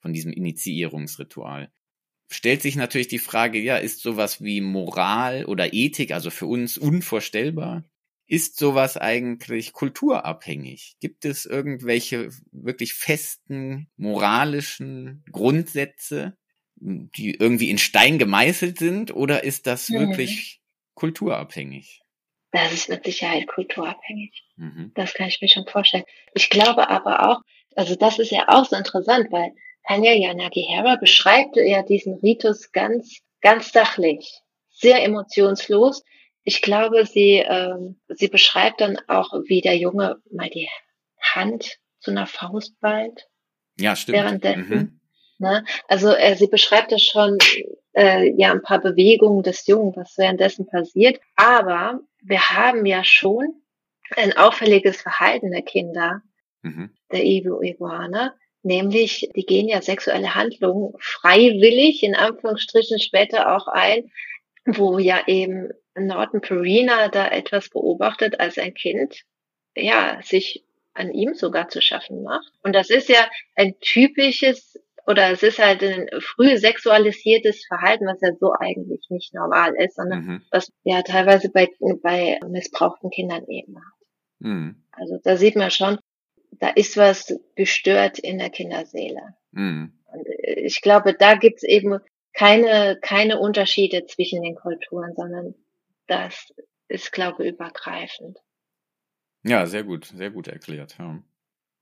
von diesem Initiierungsritual. stellt sich natürlich die Frage, ja, ist sowas wie Moral oder Ethik, also für uns unvorstellbar? Ist sowas eigentlich kulturabhängig? Gibt es irgendwelche wirklich festen moralischen Grundsätze, die irgendwie in Stein gemeißelt sind, oder ist das mhm. wirklich kulturabhängig? Das ist mit Sicherheit kulturabhängig. Mhm. Das kann ich mir schon vorstellen. Ich glaube aber auch, also das ist ja auch so interessant, weil Tanya Yanagihara beschreibt ja diesen Ritus ganz, ganz sachlich, sehr emotionslos. Ich glaube, sie, ähm, sie beschreibt dann auch, wie der Junge mal die Hand zu einer Faust ballt. Ja, stimmt. Währenddessen. Mhm. Ne? Also äh, sie beschreibt ja schon äh, ja ein paar Bewegungen des Jungen, was währenddessen passiert. Aber wir haben ja schon ein auffälliges Verhalten der Kinder, mhm. der Ibu Iguana, nämlich die gehen ja sexuelle Handlungen freiwillig, in Anführungsstrichen später auch ein, wo ja eben Norton Perina da etwas beobachtet als ein Kind, ja, sich an ihm sogar zu schaffen macht. Und das ist ja ein typisches oder es ist halt ein früh sexualisiertes Verhalten, was ja so eigentlich nicht normal ist, sondern mhm. was ja teilweise bei, bei missbrauchten Kindern eben hat. Mhm. Also da sieht man schon, da ist was gestört in der Kinderseele. Mhm. Und ich glaube, da gibt's eben keine, keine Unterschiede zwischen den Kulturen, sondern das ist, glaube ich, übergreifend. Ja, sehr gut, sehr gut erklärt. Ja.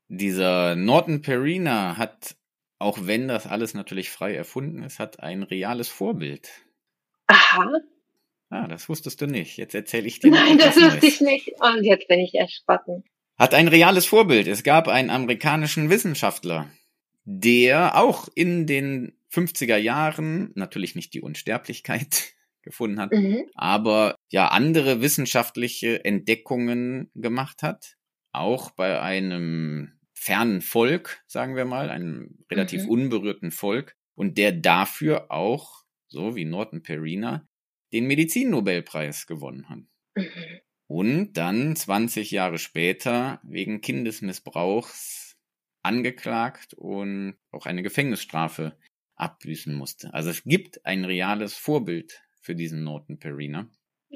Dieser Norton Perina hat auch wenn das alles natürlich frei erfunden ist, hat ein reales Vorbild. Aha. Ah, das wusstest du nicht. Jetzt erzähle ich dir. Nein, das wusste ich nicht. Und jetzt bin ich erschrocken. Hat ein reales Vorbild. Es gab einen amerikanischen Wissenschaftler, der auch in den 50er Jahren natürlich nicht die Unsterblichkeit gefunden hat, mhm. aber ja andere wissenschaftliche Entdeckungen gemacht hat. Auch bei einem fernen Volk, sagen wir mal, einem relativ mhm. unberührten Volk und der dafür auch, so wie Norton Perina, den Medizinnobelpreis gewonnen hat. Mhm. Und dann 20 Jahre später wegen Kindesmissbrauchs angeklagt und auch eine Gefängnisstrafe abbüßen musste. Also es gibt ein reales Vorbild für diesen Norton Perina.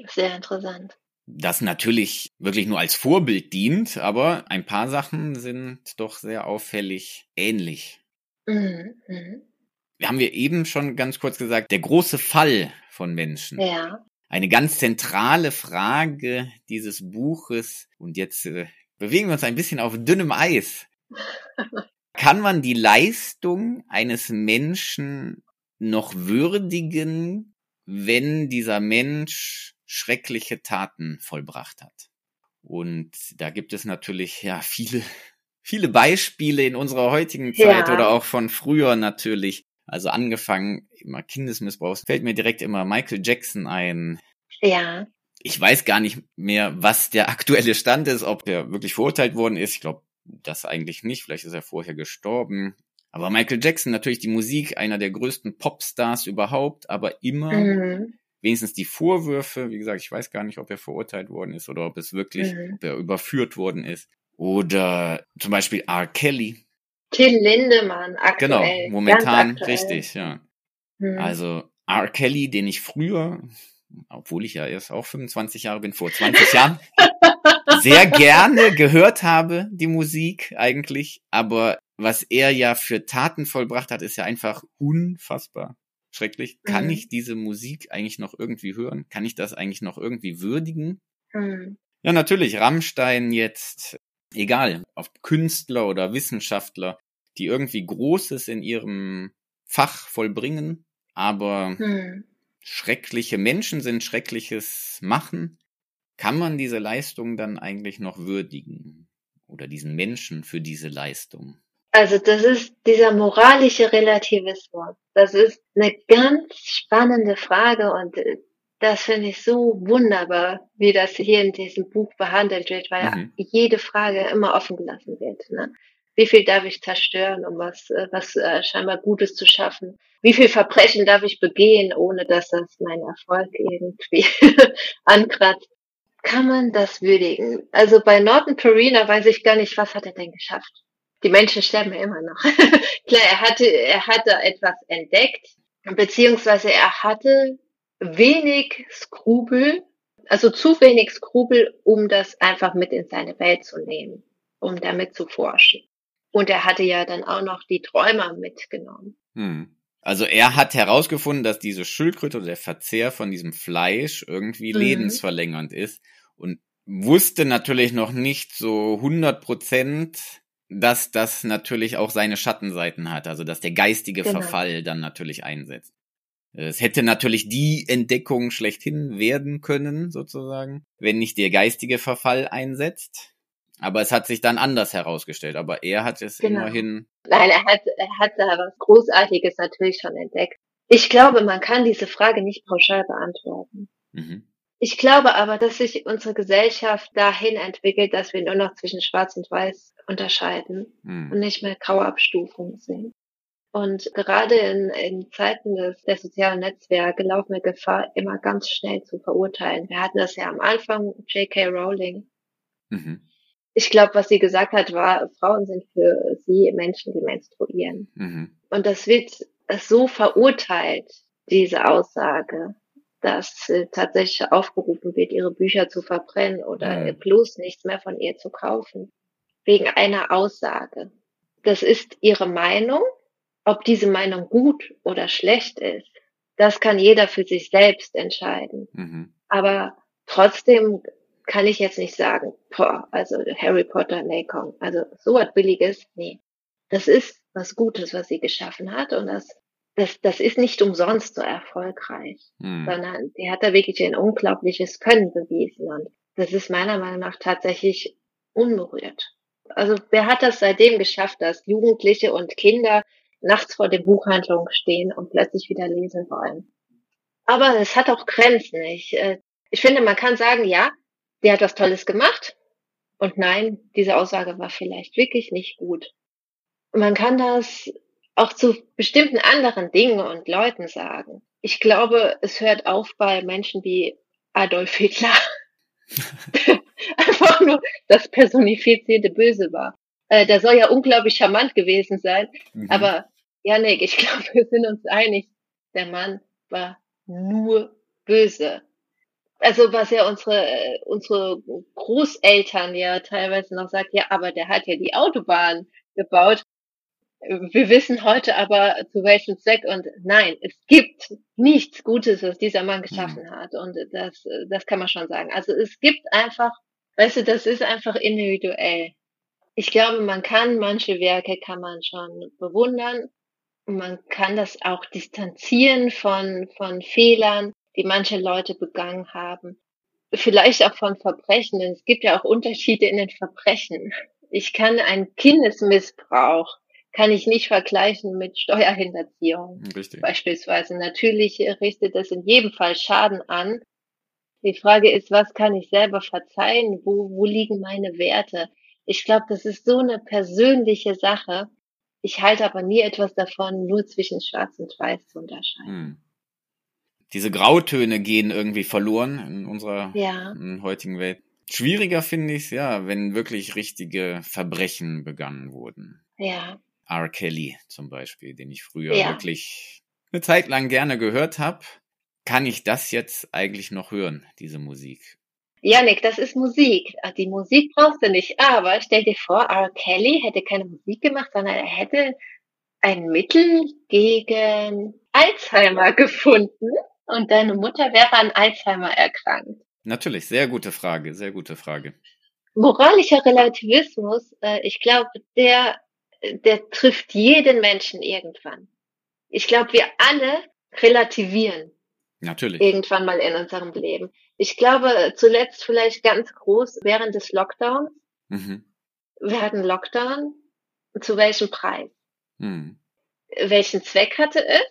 Sehr interessant das natürlich wirklich nur als Vorbild dient, aber ein paar Sachen sind doch sehr auffällig ähnlich. Mhm. mhm. Wir haben wir eben schon ganz kurz gesagt, der große Fall von Menschen. Ja. Eine ganz zentrale Frage dieses Buches. Und jetzt äh, bewegen wir uns ein bisschen auf dünnem Eis. Kann man die Leistung eines Menschen noch würdigen, wenn dieser Mensch schreckliche Taten vollbracht hat. Und da gibt es natürlich ja viele, viele Beispiele in unserer heutigen Zeit ja. oder auch von früher natürlich. Also angefangen, immer Kindesmissbrauch, fällt mir direkt immer Michael Jackson ein. Ja. Ich weiß gar nicht mehr, was der aktuelle Stand ist, ob der wirklich verurteilt worden ist. Ich glaube, das eigentlich nicht. Vielleicht ist er vorher gestorben. Aber Michael Jackson, natürlich die Musik, einer der größten Popstars überhaupt, aber immer mhm wenigstens die Vorwürfe, wie gesagt, ich weiß gar nicht, ob er verurteilt worden ist oder ob es wirklich, mhm. ob er überführt worden ist. Oder zum Beispiel R. Kelly. Till Lindemann, aktuell. Genau, momentan richtig, ja. Mhm. Also R. Kelly, den ich früher, obwohl ich ja erst auch 25 Jahre bin, vor 20 Jahren, sehr gerne gehört habe, die Musik eigentlich. Aber was er ja für Taten vollbracht hat, ist ja einfach unfassbar schrecklich. Kann mhm. ich diese Musik eigentlich noch irgendwie hören? Kann ich das eigentlich noch irgendwie würdigen? Mhm. Ja, natürlich, Rammstein jetzt, egal, ob Künstler oder Wissenschaftler, die irgendwie Großes in ihrem Fach vollbringen, aber mhm. schreckliche Menschen sind, schreckliches machen. Kann man diese Leistung dann eigentlich noch würdigen? Oder diesen Menschen für diese Leistung? Also das ist dieser moralische Relativismus. Das ist eine ganz spannende Frage und äh, das finde ich so wunderbar, wie das hier in diesem Buch behandelt wird, weil mhm. jede Frage immer offen gelassen wird. Ne? Wie viel darf ich zerstören, um was, äh, was äh, scheinbar Gutes zu schaffen? Wie viel Verbrechen darf ich begehen, ohne dass das meinen Erfolg irgendwie ankratzt? Kann man das würdigen? Also bei Norton Perina weiß ich gar nicht, was hat er denn geschafft? Die Menschen sterben ja immer noch. Klar, er hatte, er hatte etwas entdeckt, beziehungsweise er hatte wenig Skrupel, also zu wenig Skrupel, um das einfach mit in seine Welt zu nehmen, um damit zu forschen. Und er hatte ja dann auch noch die Träumer mitgenommen. Hm. Also er hat herausgefunden, dass diese Schildkröte oder der Verzehr von diesem Fleisch irgendwie mhm. lebensverlängernd ist und wusste natürlich noch nicht so 100 Prozent, dass das natürlich auch seine Schattenseiten hat, also dass der geistige genau. Verfall dann natürlich einsetzt. Es hätte natürlich die Entdeckung schlechthin werden können, sozusagen, wenn nicht der geistige Verfall einsetzt. Aber es hat sich dann anders herausgestellt. Aber er hat es genau. immerhin. Nein, er hat, er hat da was Großartiges natürlich schon entdeckt. Ich glaube, man kann diese Frage nicht pauschal beantworten. Mhm. Ich glaube aber, dass sich unsere Gesellschaft dahin entwickelt, dass wir nur noch zwischen Schwarz und Weiß unterscheiden mhm. und nicht mehr graue Abstufungen sehen. Und gerade in, in Zeiten des, der sozialen Netzwerke laufen wir Gefahr, immer ganz schnell zu verurteilen. Wir hatten das ja am Anfang, J.K. Rowling. Mhm ich glaube, was sie gesagt hat, war, Frauen sind für sie Menschen, die menstruieren. Mhm. Und das wird so verurteilt, diese Aussage, dass äh, tatsächlich aufgerufen wird, ihre Bücher zu verbrennen oder mhm. bloß nichts mehr von ihr zu kaufen. Wegen einer Aussage. Das ist ihre Meinung. Ob diese Meinung gut oder schlecht ist, das kann jeder für sich selbst entscheiden. Mhm. Aber trotzdem kann ich jetzt nicht sagen, boah, also Harry Potter, nee, komm, also so was Billiges, nee. Das ist was Gutes, was sie geschaffen hat und das, das, das ist nicht umsonst so erfolgreich, hm. sondern die hat da wirklich ein unglaubliches Können bewiesen und das ist meiner Meinung nach tatsächlich unberührt. Also wer hat das seitdem geschafft, dass Jugendliche und Kinder nachts vor den Buchhandlungen stehen und plötzlich wieder lesen wollen? Aber es hat auch Grenzen. Ich, äh, ich finde, man kann sagen, ja, der hat was Tolles gemacht. Und nein, diese Aussage war vielleicht wirklich nicht gut. Man kann das auch zu bestimmten anderen Dingen und Leuten sagen. Ich glaube, es hört auf bei Menschen wie Adolf Hitler. Einfach nur das personifizierte Böse war. Äh, der soll ja unglaublich charmant gewesen sein. Mhm. Aber Janik, ich glaube, wir sind uns einig, der Mann war nur böse also was ja unsere, unsere Großeltern ja teilweise noch sagt, ja, aber der hat ja die Autobahn gebaut. Wir wissen heute aber zu welchem Zweck und nein, es gibt nichts Gutes, was dieser Mann geschaffen hat und das, das kann man schon sagen. Also es gibt einfach, weißt du, das ist einfach individuell. Ich glaube, man kann manche Werke kann man schon bewundern und man kann das auch distanzieren von, von Fehlern die manche Leute begangen haben. Vielleicht auch von Verbrechen. Es gibt ja auch Unterschiede in den Verbrechen. Ich kann einen Kindesmissbrauch kann ich nicht vergleichen mit Steuerhinterziehung. Richtig. Beispielsweise. Natürlich richtet das in jedem Fall Schaden an. Die Frage ist, was kann ich selber verzeihen? Wo, wo liegen meine Werte? Ich glaube, das ist so eine persönliche Sache. Ich halte aber nie etwas davon, nur zwischen Schwarz und Weiß zu unterscheiden. Hm diese Grautöne gehen irgendwie verloren in unserer ja. heutigen Welt. Schwieriger finde ich es, ja, wenn wirklich richtige Verbrechen begangen wurden. Ja. R. Kelly zum Beispiel, den ich früher ja. wirklich eine Zeit lang gerne gehört habe. Kann ich das jetzt eigentlich noch hören, diese Musik? Janik, das ist Musik. Ah, die Musik brauchst du nicht. Aber stell dir vor, R. Kelly hätte keine Musik gemacht, sondern er hätte ein Mittel gegen Alzheimer gefunden und deine Mutter wäre an Alzheimer erkrankt? Natürlich, sehr gute Frage, sehr gute Frage. Moralischer Relativismus, äh, ich glaube, der, der trifft jeden Menschen irgendwann. Ich glaube, wir alle relativieren. Natürlich. Irgendwann mal in unserem Leben. Ich glaube, zuletzt vielleicht ganz groß während des Lockdowns. Mhm. Wir hatten Lockdown. Zu welchem Preis? Mhm. Welchen Zweck hatte es?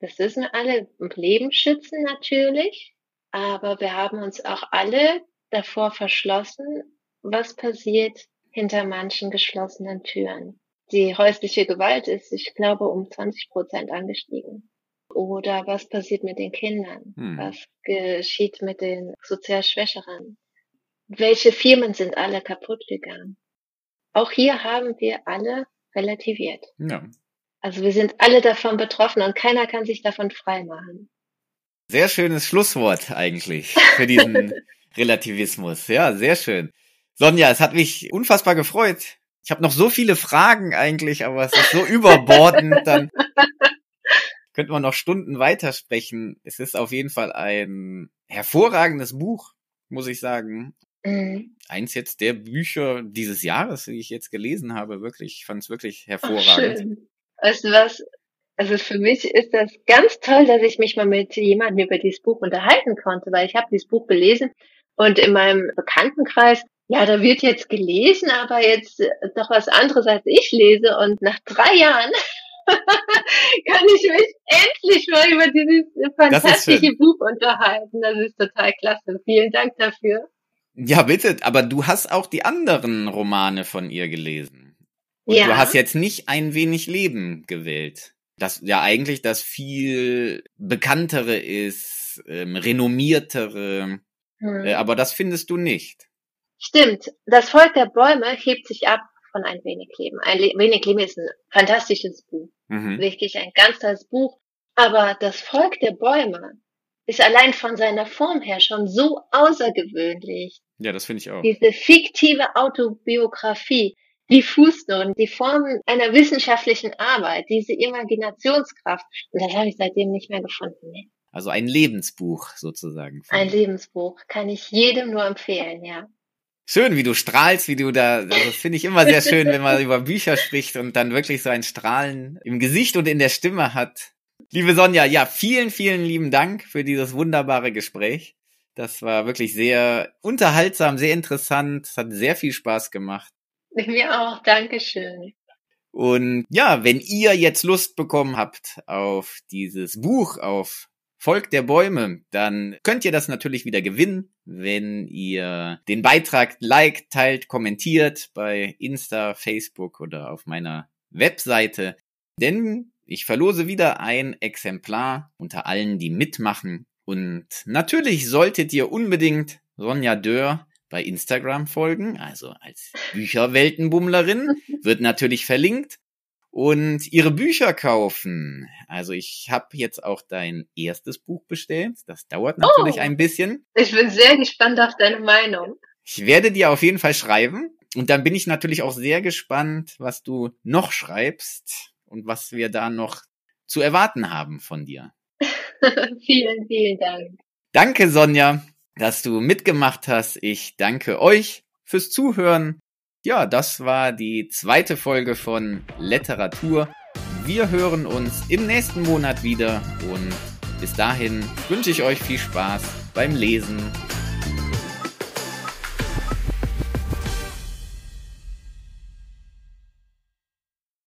Das wissen alle, Leben schützen natürlich, aber wir haben uns auch alle davor verschlossen, was passiert hinter manchen geschlossenen Türen. Die häusliche Gewalt ist, ich glaube, um 20 Prozent angestiegen. Oder was passiert mit den Kindern? Hm. Was geschieht mit den sozial Schwächeren? Welche Firmen sind alle kaputt gegangen? Auch hier haben wir alle relativiert. Ja. Also wir sind alle davon betroffen und keiner kann sich davon freimachen. Sehr schönes Schlusswort eigentlich für diesen Relativismus. Ja, sehr schön. Sonja, es hat mich unfassbar gefreut. Ich habe noch so viele Fragen eigentlich, aber es ist so überbordend, dann könnte man noch Stunden weitersprechen. Es ist auf jeden Fall ein hervorragendes Buch, muss ich sagen. Mhm. Eins jetzt der Bücher dieses Jahres, die ich jetzt gelesen habe, wirklich, ich fand es wirklich hervorragend. schön. Weißt du was? Also für mich ist das ganz toll, dass ich mich mal mit jemandem über dieses Buch unterhalten konnte, weil ich habe dieses Buch gelesen und in meinem Bekanntenkreis, ja, da wird jetzt gelesen, aber jetzt doch was anderes als ich lese und nach drei Jahren kann ich mich endlich mal über dieses fantastische Buch unterhalten. Das ist total klasse. Vielen Dank dafür. Ja, bitte, aber du hast auch die anderen Romane von ihr gelesen. Und ja. du hast jetzt nicht ein wenig Leben gewählt. Das ja eigentlich das viel bekanntere ist, ähm, renommiertere. Hm. Äh, aber das findest du nicht. Stimmt. Das Volk der Bäume hebt sich ab von Ein wenig Leben. Ein Le wenig Leben ist ein fantastisches Buch. Mhm. Wirklich ein ganz tolles Buch. Aber das Volk der Bäume ist allein von seiner Form her schon so außergewöhnlich. Ja, das finde ich auch. Diese fiktive Autobiografie, die Fußnoten, die Formen einer wissenschaftlichen Arbeit, diese Imaginationskraft. Und das habe ich seitdem nicht mehr gefunden. Nee. Also ein Lebensbuch sozusagen. Ein Lebensbuch kann ich jedem nur empfehlen, ja. Schön, wie du strahlst, wie du da, also das finde ich immer sehr schön, wenn man über Bücher spricht und dann wirklich so ein Strahlen im Gesicht und in der Stimme hat. Liebe Sonja, ja, vielen, vielen lieben Dank für dieses wunderbare Gespräch. Das war wirklich sehr unterhaltsam, sehr interessant. Es hat sehr viel Spaß gemacht. Mir auch, Dankeschön. Und ja, wenn ihr jetzt Lust bekommen habt auf dieses Buch, auf Volk der Bäume, dann könnt ihr das natürlich wieder gewinnen, wenn ihr den Beitrag liked, teilt, kommentiert bei Insta, Facebook oder auf meiner Webseite. Denn ich verlose wieder ein Exemplar unter allen, die mitmachen. Und natürlich solltet ihr unbedingt Sonja Dörr bei Instagram folgen, also als Bücherweltenbummlerin, wird natürlich verlinkt und ihre Bücher kaufen. Also ich habe jetzt auch dein erstes Buch bestellt. Das dauert natürlich oh, ein bisschen. Ich bin sehr gespannt auf deine Meinung. Ich werde dir auf jeden Fall schreiben. Und dann bin ich natürlich auch sehr gespannt, was du noch schreibst und was wir da noch zu erwarten haben von dir. vielen, vielen Dank. Danke, Sonja, dass du mitgemacht hast. Ich danke euch fürs Zuhören. Ja, das war die zweite Folge von Literatur. Wir hören uns im nächsten Monat wieder und bis dahin wünsche ich euch viel Spaß beim Lesen